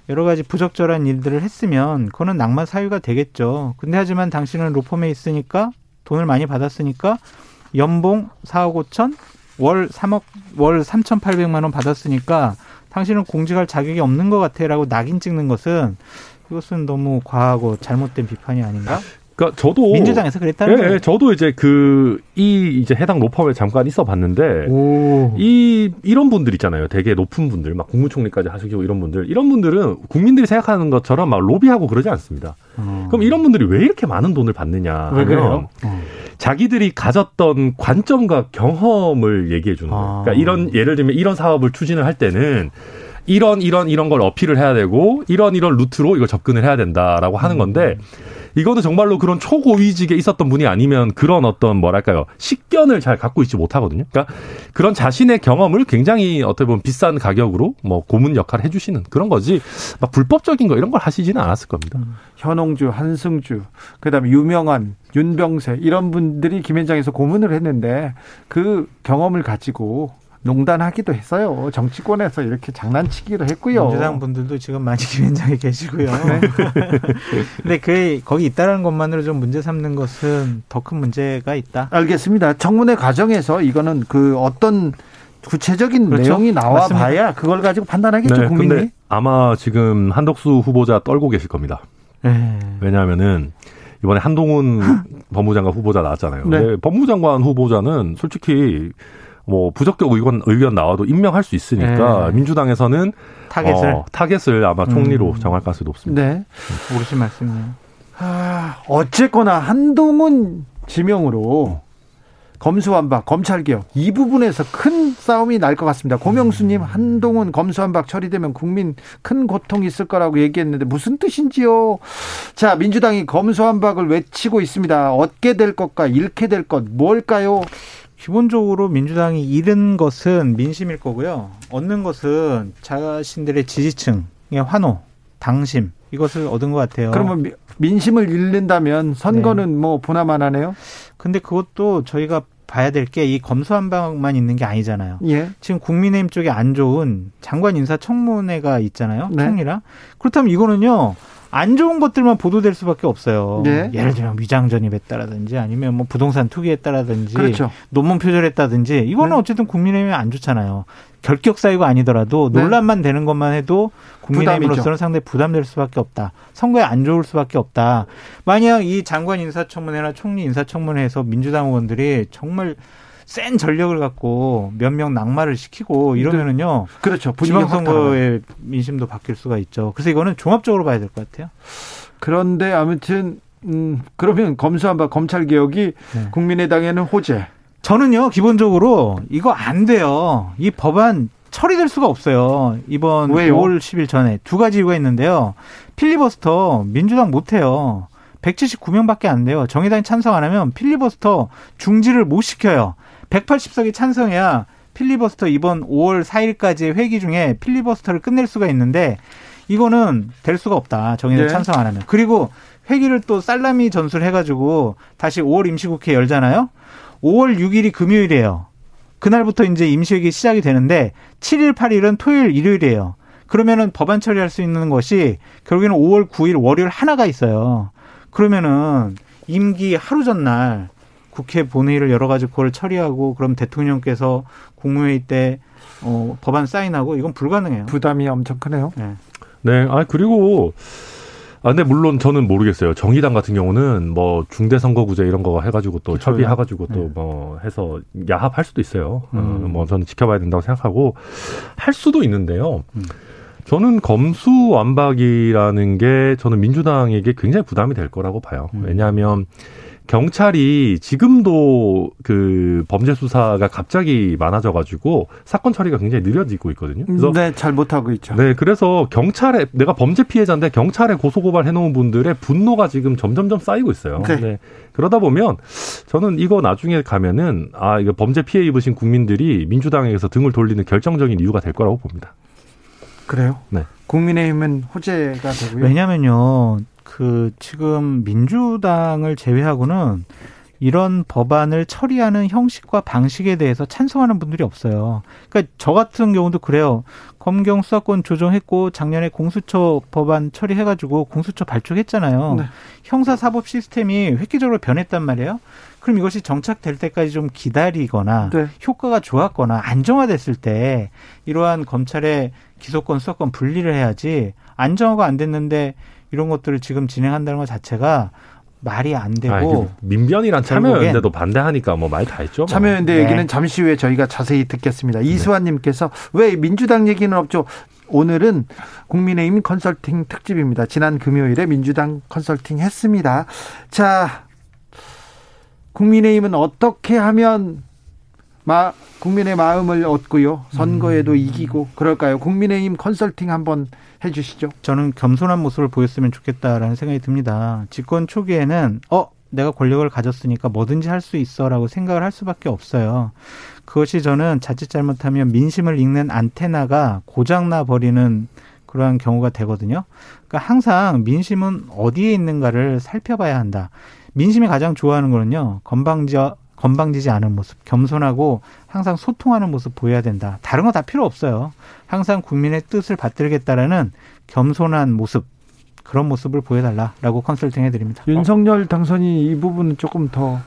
S7: 여러 가지 부적절한 일들을 했으면 그거는 낙마 사유가 되겠죠. 근데 하지만 당신은 로펌에 있으니까 돈을 많이 받았으니까 연봉 4억 5천 월 3억 월 3,800만 원 받았으니까 당신은 공직할 자격이 없는 것 같아라고 낙인 찍는 것은 그것은 너무 과하고 잘못된 비판이 아닌가?
S8: 그러니까 저도
S7: 민주당에서 그랬다는
S8: 예, 거예요. 저도 이제 그 이 이제 해당 로펌에 잠깐 있어 봤는데 이 이런 분들 있잖아요. 되게 높은 분들 막 국무총리까지 하시고 이런 분들 이런 분들은 국민들이 생각하는 것처럼 막 로비하고 그러지 않습니다. 어. 그럼 이런 분들이 왜 이렇게 많은 돈을 받느냐?
S1: 왜 그래요? 어.
S8: 자기들이 가졌던 관점과 경험을 얘기해 주는 거예요. 아. 그러니까 이런 예를 들면 이런 사업을 추진을 할 때는 이런 이런 이런 걸 어필을 해야 되고 이런 이런 루트로 이걸 접근을 해야 된다라고 하는 건데 이거는 정말로 그런 초고위직에 있었던 분이 아니면 그런 어떤 뭐랄까요 식견을 잘 갖고 있지 못하거든요. 그러니까 그런 자신의 경험을 굉장히 어떻게 보면 비싼 가격으로 뭐 고문 역할을 해주시는 그런 거지 막 불법적인 거 이런 걸 하시지는 않았을 겁니다. 음.
S1: 현홍주, 한승주, 그다음에 유명한 윤병세 이런 분들이 김현장에서 고문을 했는데 그 경험을 가지고 농단하기도 했어요. 정치권에서 이렇게 장난치기도 했고요.
S7: 민주당 분들도 지금 많이 김현장에 계시고요. 네. 근데 그 거기 있다는 것만으로 좀 문제 삼는 것은 더 큰 문제가 있다.
S1: 알겠습니다. 청문회 과정에서 이거는 그 어떤 구체적인 그렇죠? 내용이 나와 맞습니다. 봐야 그걸 가지고 판단하겠죠, 네, 국민이.
S8: 아마 지금 한덕수 후보자 떨고 계실 겁니다. 네. 왜냐하면은 이번에 한동훈 법무장관 후보자 나왔잖아요. 네. 법무장관 후보자는 솔직히 뭐 부적격 의견 의견 나와도 임명할 수 있으니까 네. 민주당에서는
S7: 타겟을 어,
S8: 타겟을 아마 총리로 음. 정할 가능성이 높습니다.
S7: 네, 옳으신 말씀이네요.
S1: 아, 어쨌거나 한동훈 지명으로 검수완박, 검찰개혁 이 부분에서 큰 싸움이 날 것 같습니다. 고명수님 한동훈 검수완박 처리되면 국민 큰 고통 있을 거라고 얘기했는데 무슨 뜻인지요? 자 민주당이 검수완박을 외치고 있습니다. 얻게 될 것과 잃게 될 것 뭘까요?
S7: 기본적으로 민주당이 잃은 것은 민심일 거고요. 얻는 것은 자신들의 지지층의 환호, 당심 이것을 얻은 것 같아요.
S1: 그러면 민심을 잃는다면 선거는 네. 뭐 보나마나네요.
S7: 근데 그것도 저희가 봐야 될 게 이 검수한방만 있는 게 아니잖아요.
S1: 예.
S7: 지금 국민의힘 쪽에 안 좋은 장관 인사 청문회가 있잖아요. 네. 총리랑. 그렇다면 이거는요. 안 좋은 것들만 보도될 수밖에 없어요. 네. 예를 들면 위장 전입했다라든지 아니면 뭐 부동산 투기했다라든지 그렇죠. 논문 표절했다든지 이거는 네. 어쨌든 국민의힘에 안 좋잖아요. 결격 사유가 아니더라도 네. 논란만 되는 것만 해도 국민의힘으로서는 상당히 부담될 수밖에 없다. 선거에 안 좋을 수밖에 없다. 만약 이 장관 인사청문회나 총리 인사청문회에서 민주당 의원들이 정말 센 전력을 갖고 몇 명 낙마를 시키고 이러면은요.
S1: 그렇죠.
S7: 지방선거의 민심도 바뀔 수가 있죠. 그래서 이거는 종합적으로 봐야 될 것 같아요.
S1: 그런데 아무튼 음 그러면 검수한 바 검찰 개혁이 네. 국민의당에는 호재.
S7: 저는요 기본적으로 이거 안 돼요. 이 법안 처리될 수가 없어요. 이번 왜요? 5월 10일 전에 두 가지 이유가 있는데요. 필리버스터 민주당 못 해요. 179명밖에 안 돼요. 정의당이 찬성 안 하면 필리버스터 중지를 못 시켜요. 180석이 찬성해야 필리버스터 이번 5월 4일까지의 회기 중에 필리버스터를 끝낼 수가 있는데 이거는 될 수가 없다. 정의당 네. 찬성 안 하면. 그리고 회기를 또 살라미 전술 해가지고 다시 5월 임시국회 열잖아요. 5월 6일이 금요일이에요. 그날부터 이제 임시회기 시작이 되는데 7일, 8일은 토요일, 일요일이에요. 그러면은 법안 처리할 수 있는 것이 결국에는 5월 9일 월요일 하나가 있어요. 그러면은 임기 하루 전날 국회 본회의를 열어가지고 그걸 처리하고 그럼 대통령께서 국무회의 때 어, 법안 사인하고 이건 불가능해요.
S1: 부담이 엄청 크네요.
S8: 네. 네. 아 그리고 아, 근데 물론 저는 모르겠어요. 정의당 같은 경우는 뭐 중대선거구제 이런 거 해가지고 또 협의해가지고 또뭐 네. 뭐 해서 야합할 수도 있어요. 어, 음. 어, 뭐 저는 지켜봐야 된다고 생각하고 할 수도 있는데요. 음. 저는 검수 완박이라는 게 저는 민주당에게 굉장히 부담이 될 거라고 봐요. 음. 왜냐하면 경찰이 지금도 그 범죄 수사가 갑자기 많아져 가지고 사건 처리가 굉장히 느려지고 있거든요.
S1: 그래서 네, 잘 못하고 있죠.
S8: 네, 그래서 경찰에 내가 범죄 피해자인데 경찰에 고소 고발 해 놓은 분들의 분노가 지금 점점점 쌓이고 있어요. 네. 네. 그러다 보면 저는 이거 나중에 가면은 아 이거 범죄 피해 입으신 국민들이 민주당에서 등을 돌리는 결정적인 이유가 될 거라고 봅니다.
S1: 그래요? 네. 국민의힘은 호재가 되고요.
S7: 왜냐면요. 그 지금 민주당을 제외하고는 이런 법안을 처리하는 형식과 방식에 대해서 찬성하는 분들이 없어요. 그러니까 저 같은 경우도 그래요. 검경 수사권 조정했고 작년에 공수처 법안 처리해가지고 공수처 발족했잖아요. 네. 형사 사법 시스템이 획기적으로 변했단 말이에요. 그럼 이것이 정착될 때까지 좀 기다리거나 네. 효과가 좋았거나 안정화됐을 때 이러한 검찰의 기소권 수사권 분리를 해야지 안정화가 안 됐는데 이런 것들을 지금 진행한다는 것 자체가 말이 안 되고 아,
S8: 민변이란 참여연대도 반대하니까 뭐 말 다 했죠. 뭐.
S1: 참여연대 네. 얘기는 잠시 후에 저희가 자세히 듣겠습니다. 네. 이수환님께서 왜 민주당 얘기는 없죠? 오늘은 국민의힘 컨설팅 특집입니다. 지난 금요일에 민주당 컨설팅 했습니다. 자, 국민의힘은 어떻게 하면 마, 국민의 마음을 얻고요. 선거에도 음. 이기고 그럴까요? 국민의힘 컨설팅 한번 해 주시죠.
S7: 저는 겸손한 모습을 보였으면 좋겠다라는 생각이 듭니다. 집권 초기에는 어 내가 권력을 가졌으니까 뭐든지 할 수 있어라고 생각을 할 수밖에 없어요. 그것이 저는 자칫 잘못하면 민심을 읽는 안테나가 고장나 버리는 그러한 경우가 되거든요. 그러니까 항상 민심은 어디에 있는가를 살펴봐야 한다. 민심이 가장 좋아하는 거는요. 건방지 건방지지 않은 모습, 겸손하고 항상 소통하는 모습 보여야 된다. 다른 거 다 필요 없어요. 항상 국민의 뜻을 받들겠다라는 겸손한 모습, 그런 모습을 보여달라라고 컨설팅 해 드립니다.
S1: 윤석열 당선이 이 부분은 조금 더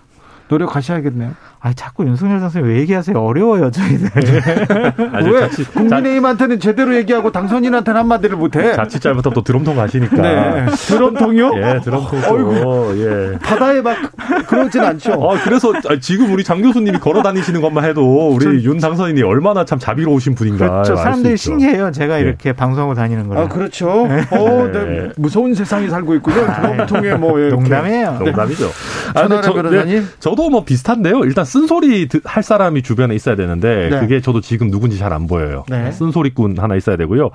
S1: 노력하셔야겠네요.
S7: 아, 자꾸 윤석열 당선인 왜 얘기하세요? 어려워요, 저희들.
S1: 왜? 자칫, 국민의힘한테는 제대로 얘기하고 당선인한테는 한마디를 못해.
S8: 자칫 잘못하면 또 드럼통 가시니까. 네.
S1: 드럼통이요?
S8: 예, 드럼통.
S1: 예. 바다에 막 그러진 않죠.
S8: 아, 그래서 지금 우리 장 교수님이 걸어 다니시는 것만 해도 우리 윤 당선인이 얼마나 참 자비로우신 분인가.
S7: 그렇죠. 사람들이 신기해요. 제가 예. 이렇게 방송하고 다니는 걸.
S1: 아, 그렇죠. 네. 어, 네. 무서운 세상에 살고 있군요. 드럼통에 뭐.
S7: 이렇게. 농담이에요.
S8: 농담이죠. 아, 근데 저, 네, 저도 뭐 비슷한데요. 일단 쓴소리 할 사람이 주변에 있어야 되는데 네. 그게 저도 지금 누군지 잘 안 보여요. 네. 쓴소리꾼 하나 있어야 되고요.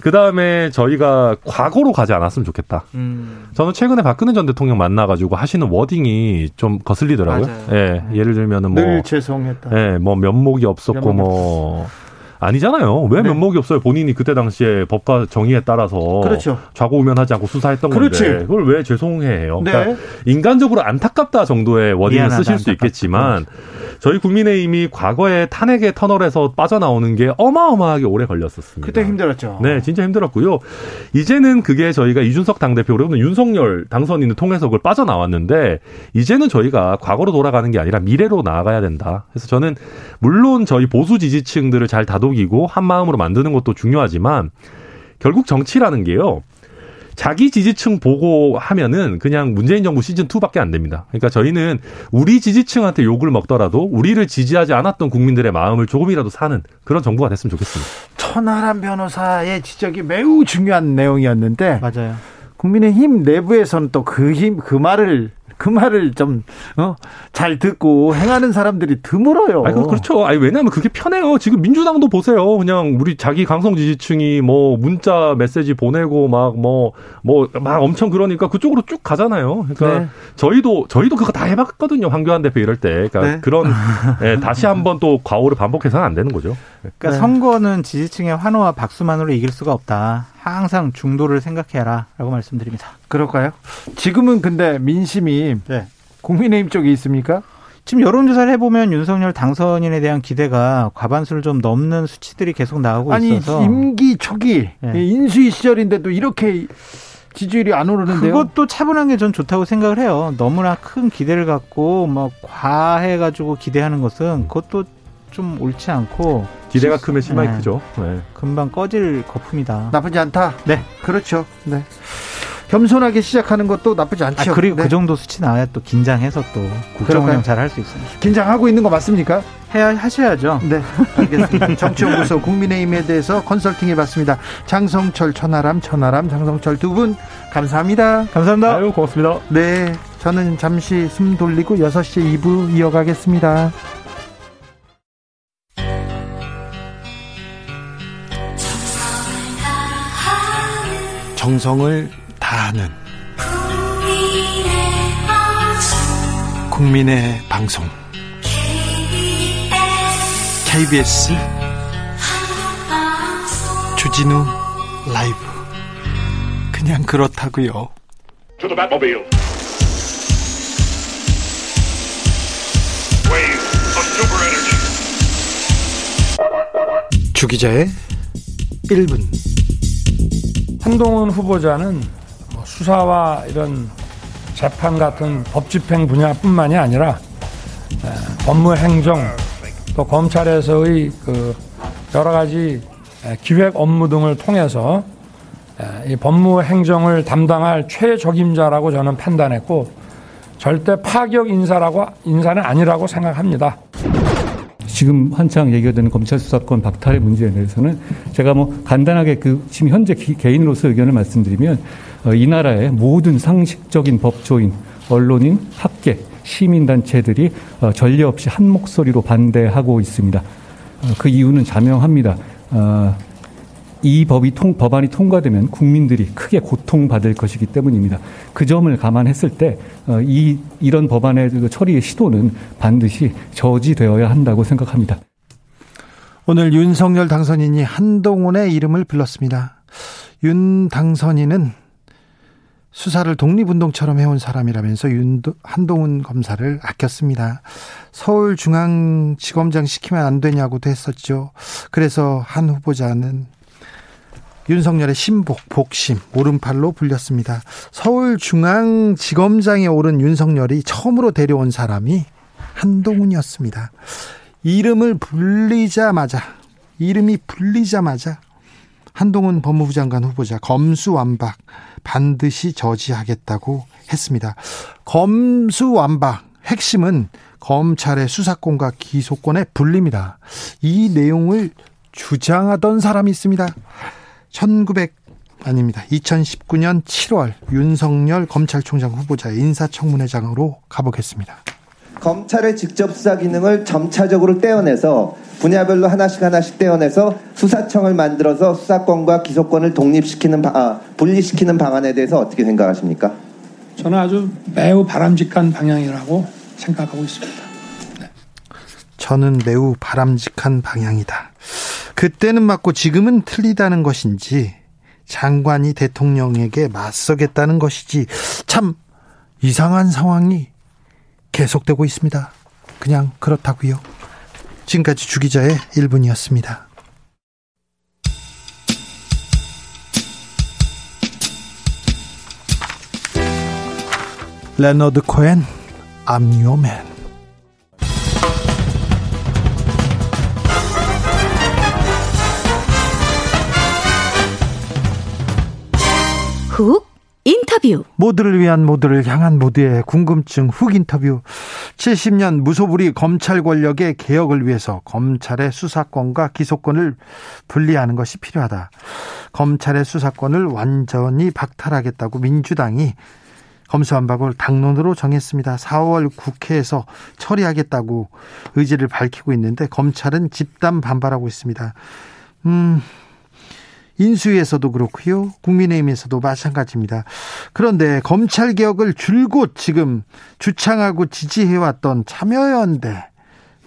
S8: 그 다음에 저희가 과거로 가지 않았으면 좋겠다. 음. 저는 최근에 박근혜 전 대통령 만나 가지고 하시는 워딩이 좀 거슬리더라고요. 예, 네. 예를 들면은
S1: 뭐늘 죄송했다.
S8: 예, 뭐 면목이 없었고 면목이 뭐. 아니잖아요. 왜 네. 면목이 없어요? 본인이 그때 당시에 법과 정의에 따라서 그렇죠. 좌고우면하지 않고 수사했던 그렇지. 건데 그걸 왜 죄송해해요? 네. 그러니까 인간적으로 안타깝다 정도의 워딩을 쓰실 수 있겠지만 저희 국민의힘이 과거에 탄핵의 터널에서 빠져나오는 게 어마어마하게 오래 걸렸었습니다.
S1: 그때 힘들었죠.
S8: 네, 진짜 힘들었고요. 이제는 그게 저희가 이준석 당대표 그리고 윤석열 당선인을 통해서 그걸 빠져나왔는데 이제는 저희가 과거로 돌아가는 게 아니라 미래로 나아가야 된다. 그래서 저는 물론 저희 보수 지지층들을 잘 다독 이고 한 마음으로 만드는 것도 중요하지만 결국 정치라는 게요. 자기 지지층 보고 하면은 그냥 문재인 정부 시즌 2밖에 안 됩니다. 그러니까 저희는 우리 지지층한테 욕을 먹더라도 우리를 지지하지 않았던 국민들의 마음을 조금이라도 사는 그런 정부가 됐으면 좋겠습니다.
S1: 천하람 변호사의 지적이 매우 중요한 내용이었는데
S7: 맞아요.
S1: 국민의힘 내부에서는 또 그 힘, 그 말을 그 말을 좀, 어, 잘 듣고 행하는 사람들이 드물어요.
S8: 아니, 그렇죠. 아니, 왜냐하면 그게 편해요. 지금 민주당도 보세요. 그냥 우리 자기 강성 지지층이 뭐 문자 메시지 보내고 막 뭐, 뭐, 막 엄청 그러니까 그쪽으로 쭉 가잖아요. 그러니까 네. 저희도, 저희도 그거 다 해봤거든요. 황교안 대표 이럴 때. 그러니까 네. 그런, 예, 다시 한번 또 과오를 반복해서는 안 되는 거죠.
S7: 그러니까 네. 선거는 지지층의 환호와 박수만으로 이길 수가 없다. 항상 중도를 생각해라 라고 말씀드립니다.
S1: 그럴까요? 지금은 근데 민심이 네. 국민의힘 쪽에 있습니까?
S7: 지금 여론조사를 해보면 윤석열 당선인에 대한 기대가 과반수를 좀 넘는 수치들이 계속 나오고
S1: 아니,
S7: 있어서
S1: 임기 초기 네. 인수위 시절인데도 이렇게 지지율이 안 오르는데요.
S7: 그것도 차분한 게 전 좋다고 생각을 해요. 너무나 큰 기대를 갖고 뭐 과해 가지고 기대하는 것은 그것도 좀 옳지 않고
S8: 기대가 크면 실망이 네. 크죠. 네.
S7: 금방 꺼질 거품이다.
S1: 나쁘지 않다.
S7: 네,
S1: 그렇죠. 네. 겸손하게 시작하는 것도 나쁘지 않죠.
S7: 아, 그리고 네. 그 정도 수치 나와야 또 긴장해서 또 국정운영 잘 할 수 있습니다.
S1: 긴장하고 있는 거 맞습니까?
S7: 해야 하셔야죠.
S1: 네, 알겠습니다. 정치연구소 국민의힘에 대해서 컨설팅 해 봤습니다. 장성철, 천하람, 천하람, 장성철 두 분 감사합니다.
S7: 감사합니다.
S8: 아유, 고맙습니다.
S1: 네, 저는 잠시 숨 돌리고 6시 2부 이어가겠습니다. 정성을 다하는 국민의 방송. KBS 주진우 라이브. 그냥 그렇다고요. 주 기자의 1분.
S9: 한동훈 후보자는 뭐 수사와 이런 재판 같은 법 집행 분야뿐만이 아니라 법무 행정 또 검찰에서의 그 여러 가지 기획 업무 등을 통해서 이 법무 행정을 담당할 최적임자라고 저는 판단했고 절대 파격 인사라고 인사는 아니라고 생각합니다.
S10: 지금 한창 얘기가 되는 검찰 수사권 박탈의 문제에 대해서는 제가 뭐 간단하게 그 지금 현재 개인으로서 의견을 말씀드리면 어, 이 나라의 모든 상식적인 법조인, 언론인, 학계, 시민단체들이 어, 전례 없이 한 목소리로 반대하고 있습니다. 어, 그 이유는 자명합니다. 이 법이 통, 법안이 통과되면 국민들이 크게 고통받을 것이기 때문입니다. 그 점을 감안했을 때, 어, 이, 이런 법안의 그 처리의 시도는 반드시 저지되어야 한다고 생각합니다.
S1: 오늘 윤석열 당선인이 한동훈의 이름을 불렀습니다. 윤 당선인은 수사를 독립운동처럼 해온 사람이라면서 윤, 한동훈 검사를 아꼈습니다. 서울중앙지검장 시키면 안 되냐고도 했었죠. 그래서 한 후보자는 윤석열의 신복, 복심, 오른팔로 불렸습니다. 서울중앙지검장에 오른 윤석열이 처음으로 데려온 사람이 한동훈이었습니다. 이름을 불리자마자, 이름이 불리자마자 한동훈 법무부 장관 후보자 검수완박 반드시 저지하겠다고 했습니다. 검수완박 핵심은 검찰의 수사권과 기소권의 분립니다. 이 내용을 주장하던 사람이 있습니다. 1900 아닙니다. 2019년 7월 윤석열 검찰총장 후보자 인사청문회장으로 가보겠습니다.
S11: 검찰의 직접 수사 기능을 점차적으로 떼어내서 분야별로 하나씩 하나씩 떼어내서 수사청을 만들어서 수사권과 기소권을 독립시키는 아, 분리시키는 방안에 대해서 어떻게 생각하십니까?
S9: 저는 아주 매우 바람직한 방향이라고 생각하고 있습니다. 네.
S1: 저는 매우 바람직한 방향이다. 그때는 맞고 지금은 틀리다는 것인지 장관이 대통령에게 맞서겠다는 것이지 참 이상한 상황이 계속되고 있습니다. 그냥 그렇다고요. 지금까지 주기자의 1분이었습니다. 레너드 코엔 man
S2: 훅 인터뷰
S1: 모두를 위한 모두를 향한 모두의 궁금증 훅 인터뷰 70년 무소불위 검찰 권력의 개혁을 위해서 검찰의 수사권과 기소권을 분리하는 것이 필요하다. 검찰의 수사권을 완전히 박탈하겠다고 민주당이 검수완박을 당론으로 정했습니다. 4월 국회에서 처리하겠다고 의지를 밝히고 있는데 검찰은 집단 반발하고 있습니다. 음, 인수위에서도 그렇고요. 국민의힘에서도 마찬가지입니다. 그런데 검찰 개혁을 줄곧 지금 주창하고 지지해왔던 참여연대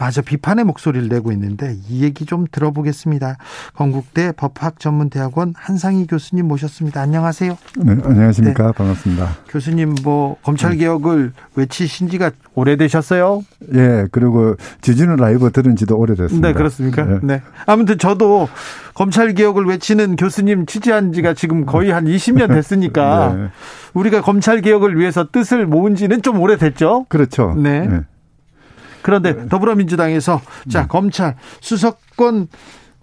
S1: 마저 비판의 목소리를 내고 있는데 이 얘기 좀 들어보겠습니다. 건국대 법학전문대학원 한상희 교수님 모셨습니다. 안녕하세요.
S12: 네, 안녕하십니까. 네. 반갑습니다.
S1: 교수님 뭐 검찰 개혁을 외치신 지가 오래되셨어요?
S12: 예, 그리고 지지는 라이브 들은 지도 오래됐습니다.
S1: 네, 그렇습니까? 네. 네. 아무튼 저도 검찰 개혁을 외치는 교수님 취재한 지가 지금 거의 한 20년 됐으니까 네. 우리가 검찰 개혁을 위해서 뜻을 모은 지는 좀 오래됐죠?
S12: 그렇죠.
S1: 네. 네. 그런데 더불어민주당에서 자 검찰 수사권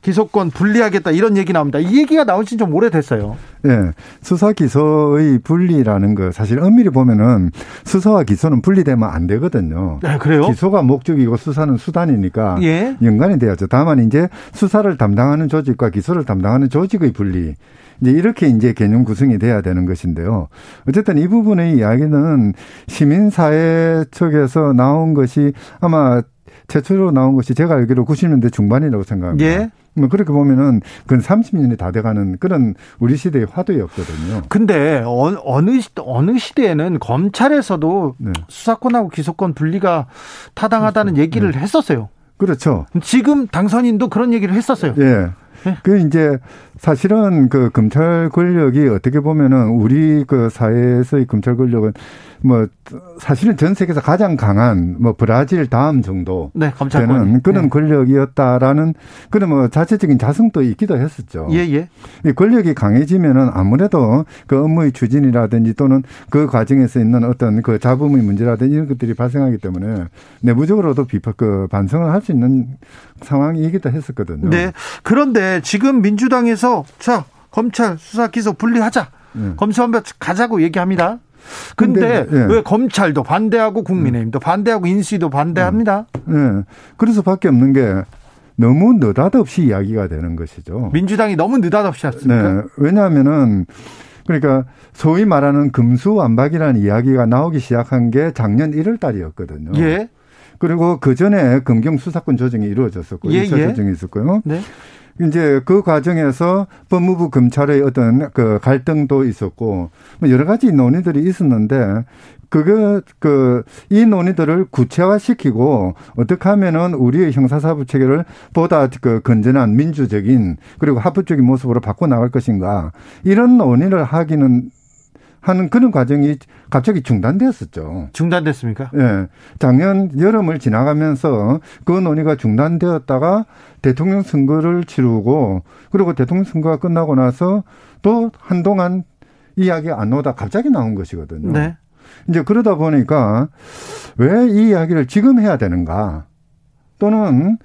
S1: 기소권 분리하겠다 이런 얘기 나옵니다. 이 얘기가 나온 지 좀 오래됐어요.
S12: 예. 수사 기소의 분리라는 거 사실 엄밀히 보면은 수사와 기소는 분리되면 안 되거든요.
S1: 네, 그래요?
S12: 기소가 목적이고 수사는 수단이니까
S1: 예.
S12: 연관이 돼야죠. 다만 이제 수사를 담당하는 조직과 기소를 담당하는 조직의 분리 이제 이렇게 이제 개념 구성이 돼야 되는 것인데요. 어쨌든 이 부분의 이야기는 시민사회 측에서 나온 것이 아마 최초로 나온 것이 제가 알기로 90년대 중반이라고 생각합니다.
S1: 예.
S12: 뭐 그렇게 보면은 근 30년이 다 돼가는 그런 우리 시대의 화두였거든요.
S1: 근데 어느 시 어느 시대에는 검찰에서도 네. 수사권하고 기소권 분리가 타당하다는 그렇죠. 얘기를 네. 했었어요.
S12: 그렇죠.
S1: 지금 당선인도 그런 얘기를 했었어요.
S12: 예. 네. 그 이제 사실은 그 검찰 권력이 어떻게 보면은 우리 그 사회에서의 검찰 권력은 뭐 사실은 전 세계에서 가장 강한 뭐 브라질 다음 정도
S1: 네,
S12: 되는 그런 네. 권력이었다라는 그런 뭐 자체적인 자성도 있기도 했었죠.
S1: 예, 예.
S12: 이 권력이 강해지면은 아무래도 그 업무의 추진이라든지 또는 그 과정에서 있는 어떤 그 잡음의 문제라든지 이런 것들이 발생하기 때문에 내부적으로도 비판 그 반성을 할 수 있는 상황이기도 했었거든요.
S1: 네. 그런데 지금 민주당에서 자 검찰 수사 기소 분리하자. 네. 검수완박 가자고 얘기합니다. 근데, 근데 예. 왜 검찰도 반대하고 국민의힘도 반대하고 인수위도 반대합니다.
S12: 예. 예. 그래서 밖에 없는 게 너무 느닷없이 이야기가 되는 것이죠.
S1: 민주당이 너무 느닷없이 했습니까?
S12: 네. 왜냐하면은 그러니까 소위 말하는 금수완박이라는 이야기가 나오기 시작한 게 작년 1월 달이었거든요.
S1: 예.
S12: 그리고 그 전에 검경 수사권 조정이 이루어졌었고 예, 1차 예. 조정이 있었고요. 네. 이제 그 과정에서 법무부 검찰의 어떤 그 갈등도 있었고 뭐 여러 가지 논의들이 있었는데 그게 그이 논의들을 구체화시키고 어떻게 하면은 우리의 형사사법 체계를 보다 그 건전한 민주적인 그리고 합법적인 모습으로 바꿔 나갈 것인가 이런 논의를 하기는 하는 그런 과정이 갑자기 중단되었었죠.
S1: 중단됐습니까?
S12: 예. 네. 작년 여름을 지나가면서 그 논의가 중단되었다가 대통령 선거를 치르고 그리고 대통령 선거가 끝나고 나서 또 한동안 이야기 안 나오다 갑자기 나온 것이거든요.
S1: 네.
S12: 이제 그러다 보니까 왜 이 이야기를 지금 해야 되는가? 또는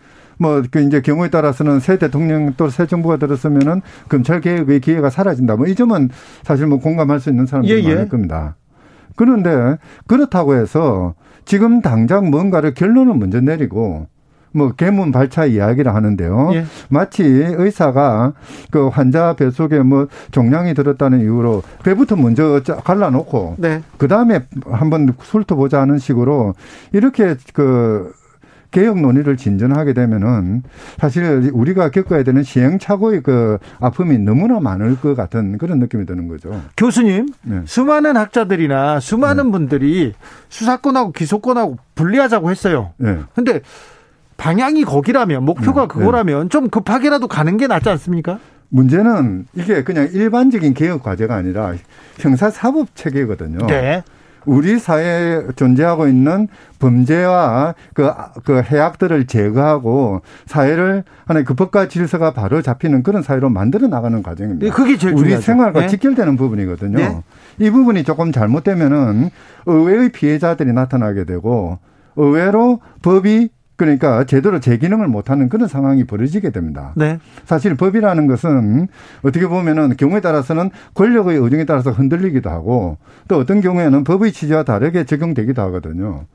S12: 뭐 그 이제 경우에 따라서는 새 대통령 또 새 정부가 들었으면은 검찰 개혁의 기회가 사라진다. 뭐 이 점은 사실 뭐 공감할 수 있는 사람들이 예, 예. 많을 겁니다. 그런데 그렇다고 해서 지금 당장 뭔가를 결론을 먼저 내리고 뭐 개문 발차 이야기를 하는데요. 예. 마치 의사가 그 환자 뱃속에 뭐 종양이 들었다는 이유로 배부터 먼저 갈라놓고 네. 그 다음에 한번 훑어보자 하는 식으로 이렇게 그 개혁 논의를 진전하게 되면은 사실 우리가 겪어야 되는 시행착오의 그 아픔이 너무나 많을 것 같은 그런 느낌이 드는 거죠.
S1: 교수님, 네. 수많은 학자들이나 수많은 네. 분들이 수사권하고 기소권하고 분리하자고 했어요. 네. 근데 방향이 거기라면 목표가 네. 그거라면 좀 급하게라도 가는 게 낫지 않습니까?
S12: 문제는 이게 그냥 일반적인 개혁 과제가 아니라 형사 사법 체계거든요.
S1: 네.
S12: 우리 사회에 존재하고 있는 범죄와 그, 그 해악들을 제거하고 사회를 하나의 그 법과 질서가 바로 잡히는 그런 사회로 만들어 나가는 과정입니다. 네,
S1: 그게 제일
S12: 우리 생활과 네. 직결되는 부분이거든요. 네. 이 부분이 조금 잘못되면은 의외의 피해자들이 나타나게 되고 의외로 법이 그러니까 제대로 제 기능을 못하는 그런 상황이 벌어지게 됩니다.
S1: 네.
S12: 사실 법이라는 것은 어떻게 보면은 경우에 따라서는 권력의 의중에 따라서 흔들리기도 하고 또 어떤 경우에는 법의 취지와 다르게 적용되기도 하거든요.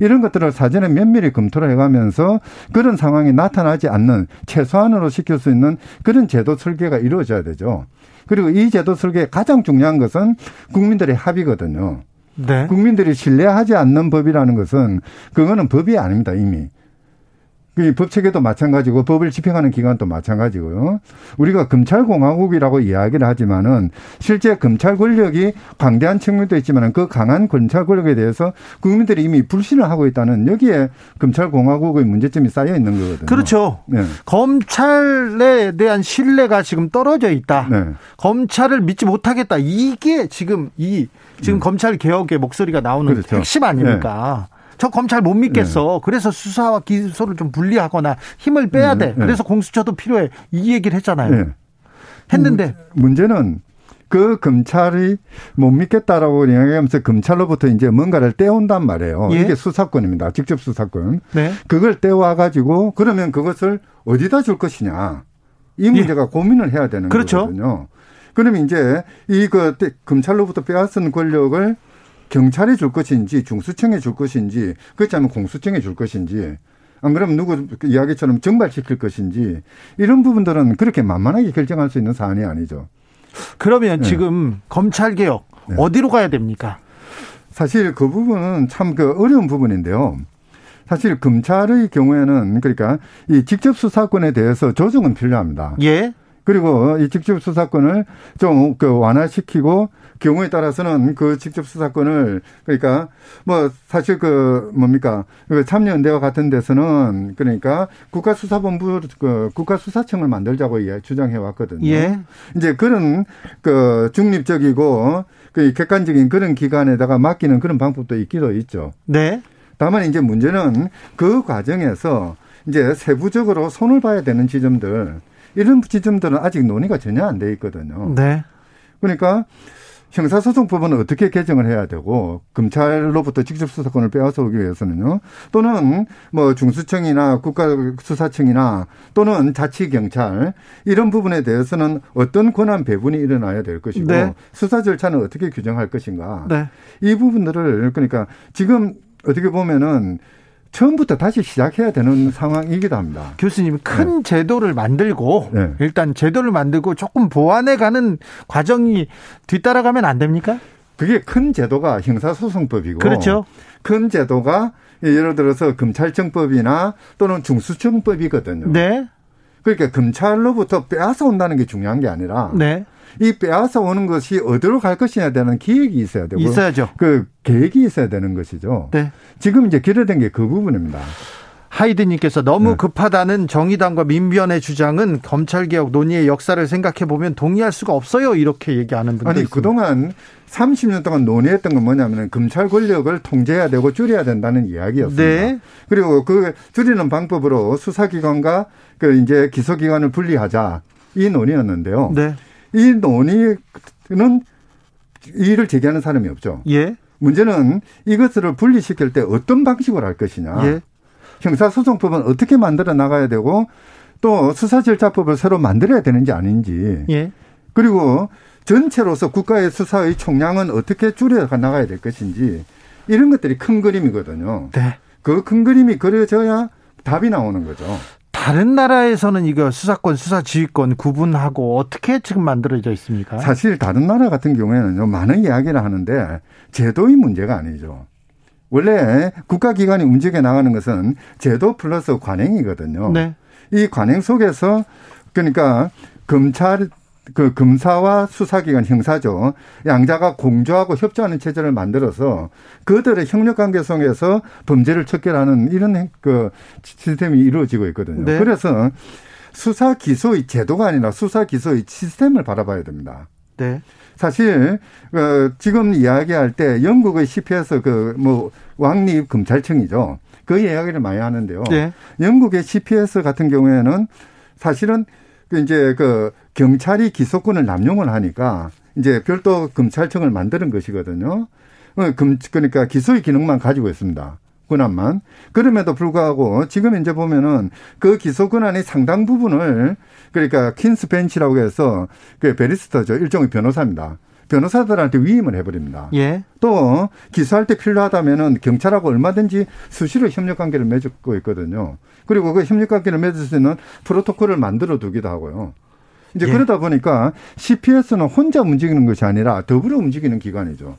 S12: 이런 것들을 사전에 면밀히 검토를 해가면서 그런 상황이 나타나지 않는 최소한으로 시킬 수 있는 그런 제도 설계가 이루어져야 되죠. 그리고 이 제도 설계의 가장 중요한 것은 국민들의 합의거든요.
S1: 네.
S12: 국민들이 신뢰하지 않는 법이라는 것은 그거는 법이 아닙니다, 이미. 법 체계도 마찬가지고 법을 집행하는 기관도 마찬가지고요. 우리가 검찰공화국이라고 이야기를 하지만은 실제 검찰 권력이 광대한 측면도 있지만은 그 강한 검찰 권력에 대해서 국민들이 이미 불신을 하고 있다는 여기에 검찰공화국의 문제점이 쌓여 있는 거거든요.
S1: 그렇죠. 네. 검찰에 대한 신뢰가 지금 떨어져 있다.
S12: 네.
S1: 검찰을 믿지 못하겠다. 이게 지금 이 지금 네. 검찰 개혁의 목소리가 나오는 그렇죠. 핵심 아닙니까? 네. 저 검찰 못 믿겠어. 네. 그래서 수사와 기소를 좀 분리하거나 힘을 빼야 네. 돼. 네. 그래서 공수처도 필요해. 이 얘기를 했잖아요. 네. 했는데
S12: 문제는 그 검찰이 못 믿겠다라고 이야기하면서 검찰로부터 이제 뭔가를 떼온단 말이에요. 예? 이게 수사권입니다. 직접 수사권.
S1: 네.
S12: 그걸 떼와 가지고 그러면 그것을 어디다 줄 것이냐. 이 문제가 예. 고민을 해야 되는 그렇죠. 거거든요. 그러면 이제 이 그 검찰로부터 빼앗은 권력을 경찰에 줄 것인지 중수청에 줄 것인지 그렇지 않으면 공수청에 줄 것인지 안 그러면 누구 이야기처럼 정발시킬 것인지 이런 부분들은 그렇게 만만하게 결정할 수 있는 사안이 아니죠.
S1: 그러면 네. 지금 검찰 개혁 네. 어디로 가야 됩니까?
S12: 사실 그 부분은 참 그 어려운 부분인데요. 사실 검찰의 경우에는 그러니까 이 직접 수사권에 대해서 조정은 필요합니다.
S1: 예.
S12: 그리고 이 직접 수사권을 좀 그 완화시키고 경우에 따라서는 그 직접 수사권을 그러니까 뭐 사실 그 뭡니까 그 참여연대와 같은 데서는 그러니까 국가수사본부 그 국가수사청을 만들자고 주장해 왔거든요.
S1: 예.
S12: 이제 그런 그 중립적이고 그 객관적인 그런 기관에다가 맡기는 그런 방법도 있기도 있죠.
S1: 네.
S12: 다만 이제 문제는 그 과정에서 이제 세부적으로 손을 봐야 되는 지점들 이런 지점들은 아직 논의가 전혀 안 돼 있거든요.
S1: 네.
S12: 그러니까 형사소송법은 어떻게 개정을 해야 되고 검찰로부터 직접 수사권을 빼앗아 오기 위해서는요. 또는 뭐 중수청이나 국가수사청이나 또는 자치경찰 이런 부분에 대해서는 어떤 권한 배분이 일어나야 될 것이고 네. 수사 절차는 어떻게 규정할 것인가.
S1: 네.
S12: 이 부분들을 그러니까 지금 어떻게 보면은 처음부터 다시 시작해야 되는 상황이기도 합니다.
S1: 교수님 큰 네. 제도를 만들고 네. 일단 제도를 만들고 조금 보완해 가는 과정이 뒤따라가면 안 됩니까?
S12: 그게 큰 제도가 형사소송법이고
S1: 그렇죠.
S12: 큰 제도가 예를 들어서 검찰청법이나 또는 중수청법이거든요.
S1: 네.
S12: 그러니까 검찰로부터 빼앗아 온다는 게 중요한 게 아니라
S1: 네.
S12: 이 빼앗아 오는 것이 어디로 갈 것이냐에 대한 기획이 있어야 되고
S1: 있어야죠.
S12: 그 계획이 있어야 되는 것이죠.
S1: 네.
S12: 지금 이제 기대된 게 그 부분입니다.
S1: 하이드님께서 너무 네. 급하다는 정의당과 민변의 주장은 검찰개혁 논의의 역사를 생각해 보면 동의할 수가 없어요. 이렇게 얘기하는 분들
S12: 아니 있습니다. 그동안 30년 동안 논의했던 건 뭐냐면 검찰 권력을 통제해야 되고 줄여야 된다는 이야기였습니다.
S1: 네.
S12: 그리고 그 줄이는 방법으로 수사기관과 그 이제 기소기관을 분리하자 이 논의였는데요.
S1: 네.
S12: 이 논의는 이의를 제기하는 사람이 없죠.
S1: 예.
S12: 문제는 이것을 분리시킬 때 어떤 방식으로 할 것이냐.
S1: 예.
S12: 형사소송법은 어떻게 만들어 나가야 되고 또 수사절차법을 새로 만들어야 되는지 아닌지.
S1: 예.
S12: 그리고 전체로서 국가의 수사의 총량은 어떻게 줄여 나가야 될 것인지 이런 것들이 큰 그림이거든요.
S1: 네.
S12: 그 큰 그림이 그려져야 답이 나오는 거죠.
S1: 다른 나라에서는 이거 수사권, 수사지휘권 구분하고 어떻게 지금 만들어져 있습니까?
S12: 사실 다른 나라 같은 경우에는 많은 이야기를 하는데 제도의 문제가 아니죠. 원래 국가기관이 움직여 나가는 것은 제도 플러스 관행이거든요.
S1: 네.
S12: 이 관행 속에서 그러니까 검찰 그 검사와 수사기관 형사죠. 양자가 공조하고 협조하는 체제를 만들어서 그들의 협력 관계 속에서 범죄를 척결하는 이런 그 시스템이 이루어지고 있거든요.
S1: 네.
S12: 그래서 수사 기소의 제도가 아니라 수사 기소의 시스템을 바라봐야 됩니다.
S1: 네.
S12: 사실 어, 지금 이야기할 때 영국의 CPS 그뭐 왕립 검찰청이죠. 그 이야기를 많이 하는데요.
S1: 네.
S12: 영국의 CPS 같은 경우에는 사실은 그 이제 그 경찰이 기소권을 남용을 하니까 이제 별도 검찰청을 만드는 것이거든요. 어, 그러니까 기소의 기능만 가지고 있습니다. 권한만. 그럼에도 불구하고 지금 이제 보면은 그 기소 권한의 상당 부분을 그러니까 퀸스 벤치라고 해서 그 베리스터죠. 일종의 변호사입니다. 변호사들한테 위임을 해버립니다.
S1: 예.
S12: 또 기소할 때 필요하다면은 경찰하고 얼마든지 수시로 협력 관계를 맺고 있거든요. 그리고 그 협력 관계를 맺을 수 있는 프로토콜을 만들어 두기도 하고요. 이제 예. 그러다 보니까 CPS는 혼자 움직이는 것이 아니라 더불어 움직이는 기관이죠.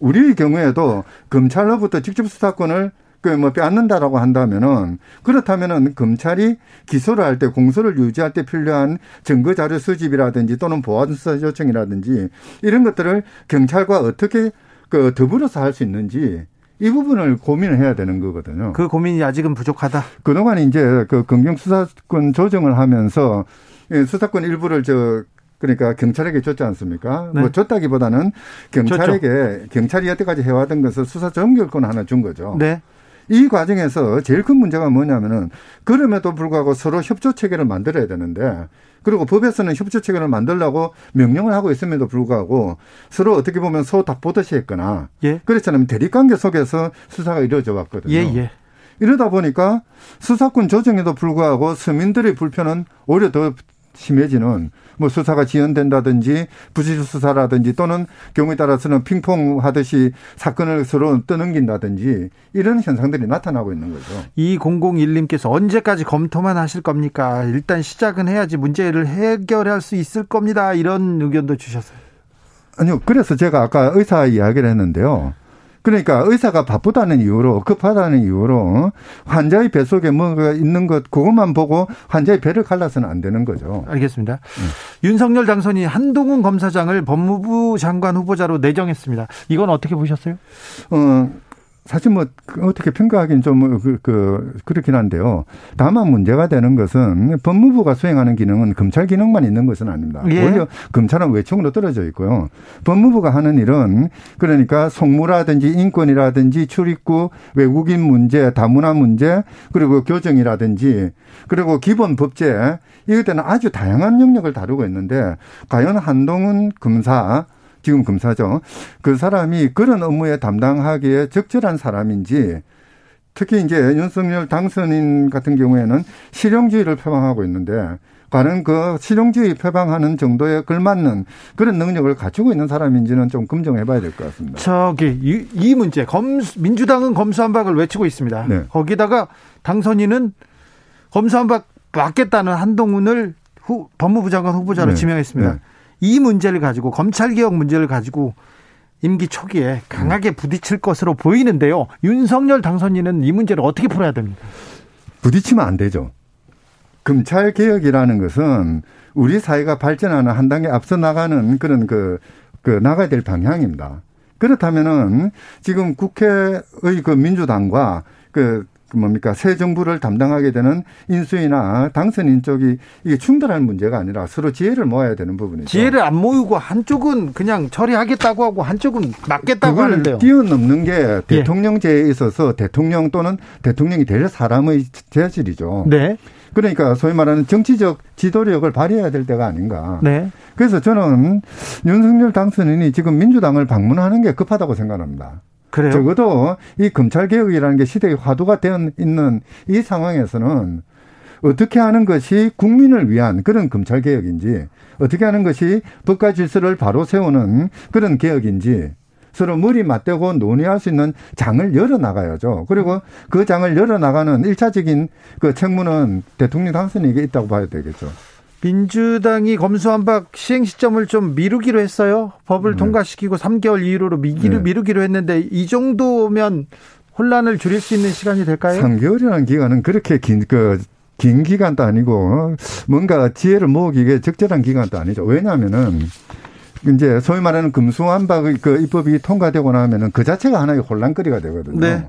S12: 우리의 경우에도 검찰로부터 직접 수사권을 그뭐 빼앗는다라고 한다면은 그렇다면은 검찰이 기소를 할 때 공소를 유지할 때 필요한 증거 자료 수집이라든지 또는 보안 수사 요청이라든지 이런 것들을 경찰과 어떻게 그 더불어서 할 수 있는지 이 부분을 고민을 해야 되는 거거든요.
S1: 그 고민이 아직은 부족하다.
S12: 그동안 이제 그 검경 수사권 조정을 하면서 수사권 일부를 저 그러니까 경찰에게 줬지 않습니까?
S1: 네.
S12: 뭐 줬다기보다는 경찰에게 줬죠. 경찰이 여태까지 해왔던 것을 수사 전결권 하나 준 거죠.
S1: 네.
S12: 이 과정에서 제일 큰 문제가 뭐냐면은 그럼에도 불구하고 서로 협조 체계를 만들어야 되는데 그리고 법에서는 협조 체계를 만들라고 명령을 하고 있음에도 불구하고 서로 어떻게 보면 소탁 보듯이 했거나
S1: 예.
S12: 그렇잖아요. 대립 관계 속에서 수사가 이루어져 왔거든요.
S1: 예, 예.
S12: 이러다 보니까 수사권 조정에도 불구하고 서민들의 불편은 오히려 더 심해지는 뭐 수사가 지연된다든지 부실 수사라든지 또는 경우에 따라서는 핑퐁 하듯이 사건을 서로 떠넘긴다든지 이런 현상들이 나타나고 있는 거죠.
S1: 2001님께서 언제까지 검토만 하실 겁니까? 일단 시작은 해야지 문제를 해결할 수 있을 겁니다. 이런 의견도 주셨어요.
S12: 아니요. 그래서 제가 아까 의사 이야기를 했는데요. 그러니까 의사가 바쁘다는 이유로 급하다는 이유로 환자의 배 속에 뭔가 있는 것 그것만 보고 환자의 배를 갈라서는 안 되는 거죠.
S1: 알겠습니다. 음. 윤석열 당선이 한동훈 검사장을 법무부 장관 후보자로 내정했습니다. 이건 어떻게 보셨어요?
S12: 어 사실 뭐그 어떻게 평가하기는 좀 그 그, 그렇긴 한데요. 다만 문제가 되는 것은 법무부가 수행하는 기능은 검찰 기능만 있는 것은 아닙니다. 예. 오히려 검찰은 외청으로 떨어져 있고요. 법무부가 하는 일은 그러니까 송무라든지 인권이라든지 출입구 외국인 문제, 다문화 문제 그리고 교정이라든지 그리고 기본 법제 이것들은 아주 다양한 영역을 다루고 있는데 과연 한동훈 검사 지금 검사죠. 그 사람이 그런 업무에 담당하기에 적절한 사람인지 특히 이제 윤석열 당선인 같은 경우에는 실용주의를 표방하고 있는데 과연 그 실용주의 표방하는 정도에 걸맞는 그런 능력을 갖추고 있는 사람인지는 좀 검증해 봐야 될 것 같습니다.
S1: 저기 이, 이 문제 검 민주당은 검수한박을 외치고 있습니다. 네. 거기다가 당선인은 검수한박 맞겠다는 한동훈을 후, 법무부 장관 후보자로 네. 지명했습니다. 네. 이 문제를 가지고 검찰개혁 문제를 가지고 임기 초기에 강하게 부딪힐 것으로 보이는데요. 윤석열 당선인은 이 문제를 어떻게 풀어야 됩니까?
S12: 부딪히면 안 되죠. 검찰 개혁이라는 것은 우리 사회가 발전하는 한 단계 앞서 나가는 그런 그, 그 나가야 될 방향입니다. 그렇다면은 지금 국회의 그 민주당과 그그 뭡니까 새 정부를 담당하게 되는 인수위나 당선인 쪽이 이게 충돌하는 문제가 아니라 서로 지혜를 모아야 되는 부분이죠.
S1: 지혜를 안 모이고 한쪽은 그냥 처리하겠다고 하고 한쪽은 막겠다고 하는데요.
S12: 뛰어넘는 게 예. 대통령제에 있어서 대통령 또는 대통령이 될 사람의 재질이죠. 네. 그러니까 소위 말하는 정치적 지도력을 발휘해야 될 때가 아닌가. 네. 그래서 저는 윤석열 당선인이 지금 민주당을 방문하는 게 급하다고 생각합니다. 그래요? 적어도 이 검찰 개혁이라는 게 시대의 화두가 되어 있는 이 상황에서는 어떻게 하는 것이 국민을 위한 그런 검찰 개혁인지 어떻게 하는 것이 법과 질서를 바로 세우는 그런 개혁인지 서로 머리 맞대고 논의할 수 있는 장을 열어 나가야죠. 그리고 그 장을 열어 나가는 일차적인 그 책무는 대통령 당선에게 있다고 봐야 되겠죠.
S1: 민주당이 검수한박 시행 시점을 좀 미루기로 했어요. 법을 네. 통과시키고 3개월 이후로 미기로 네. 미루기로 했는데 이 정도면 혼란을 줄일 수 있는 시간이 될까요?
S12: 3개월이라는 기간은 그렇게 긴, 그, 긴 기간도 아니고 뭔가 지혜를 모으기에 적절한 기간도 아니죠. 왜냐하면은 이제 소위 말하는 검수한박 그 입법이 통과되고 나면은 그 자체가 하나의 혼란거리가 되거든요. 네.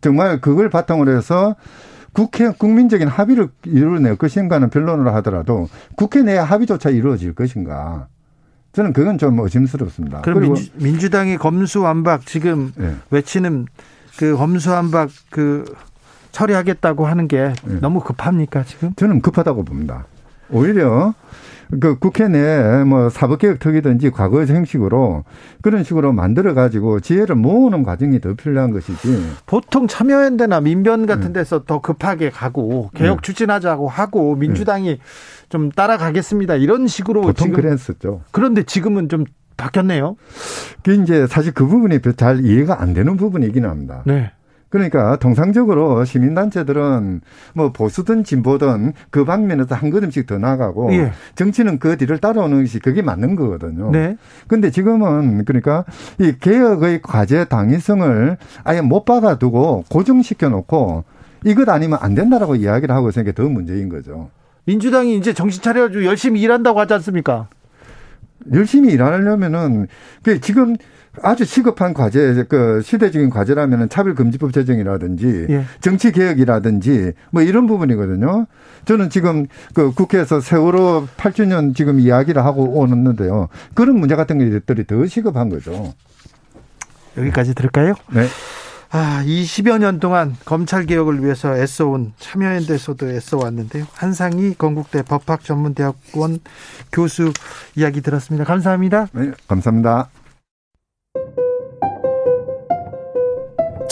S12: 정말 그걸 바탕으로 해서 국회 국민적인 합의를 이루어낼 것인가는 변론을 하더라도 국회 내 합의조차 이루어질 것인가. 저는 그건 좀 의심스럽습니다.
S1: 그럼 민주, 당이 검수완박 지금 네. 외치는 그 검수완박 그 처리하겠다고 하는 게 네. 너무 급합니까 지금?
S12: 저는 급하다고 봅니다. 오히려 그 국회 내에 뭐 사법개혁 특위든지 과거의 형식으로 그런 식으로 만들어 가지고 지혜를 모으는 과정이 더 필요한 것이지.
S1: 보통 참여연대나 민변 같은 네. 데서 네. 더 급하게 가고 개혁 네. 추진하자고 하고 민주당이 네. 좀 따라가겠습니다. 이런 식으로
S12: 보통 지금 그랬었죠.
S1: 그런데 지금은 좀 바뀌었네요.
S12: 그 이제 사실 그 부분이 잘 이해가 안 되는 부분이긴 합니다. 네. 그러니까 통상적으로 시민단체들은 뭐 보수든 진보든 그 방면에서 한 걸음씩 더 나가고 예. 정치는 그 뒤를 따라오는 것이 그게 맞는 거거든요. 네. 근데 지금은 그러니까 이 개혁의 과제 당위성을 아예 못 박아두고 고정시켜 놓고 이것 아니면 안 된다라고 이야기를 하고 있으니까 더 문제인 거죠.
S1: 민주당이 이제 정신 차려가지고 열심히 일한다고 하지 않습니까?
S12: 열심히 일하려면은 그 지금 아주 시급한 과제, 그 시대적인 과제라면은 차별금지법 제정이라든지 예. 정치 개혁이라든지 뭐 이런 부분이거든요. 저는 지금 그 국회에서 세월호 8주년 지금 이야기를 하고 오는데요. 그런 문제 같은 것들이 더 시급한 거죠.
S1: 여기까지 들을까요? 네. 아, 20여 년 동안 검찰 개혁을 위해서 애써온 참여연대에서도 애써왔는데요. 한상희 건국대 법학전문대학원 교수 이야기 들었습니다. 감사합니다.
S12: 네, 감사합니다.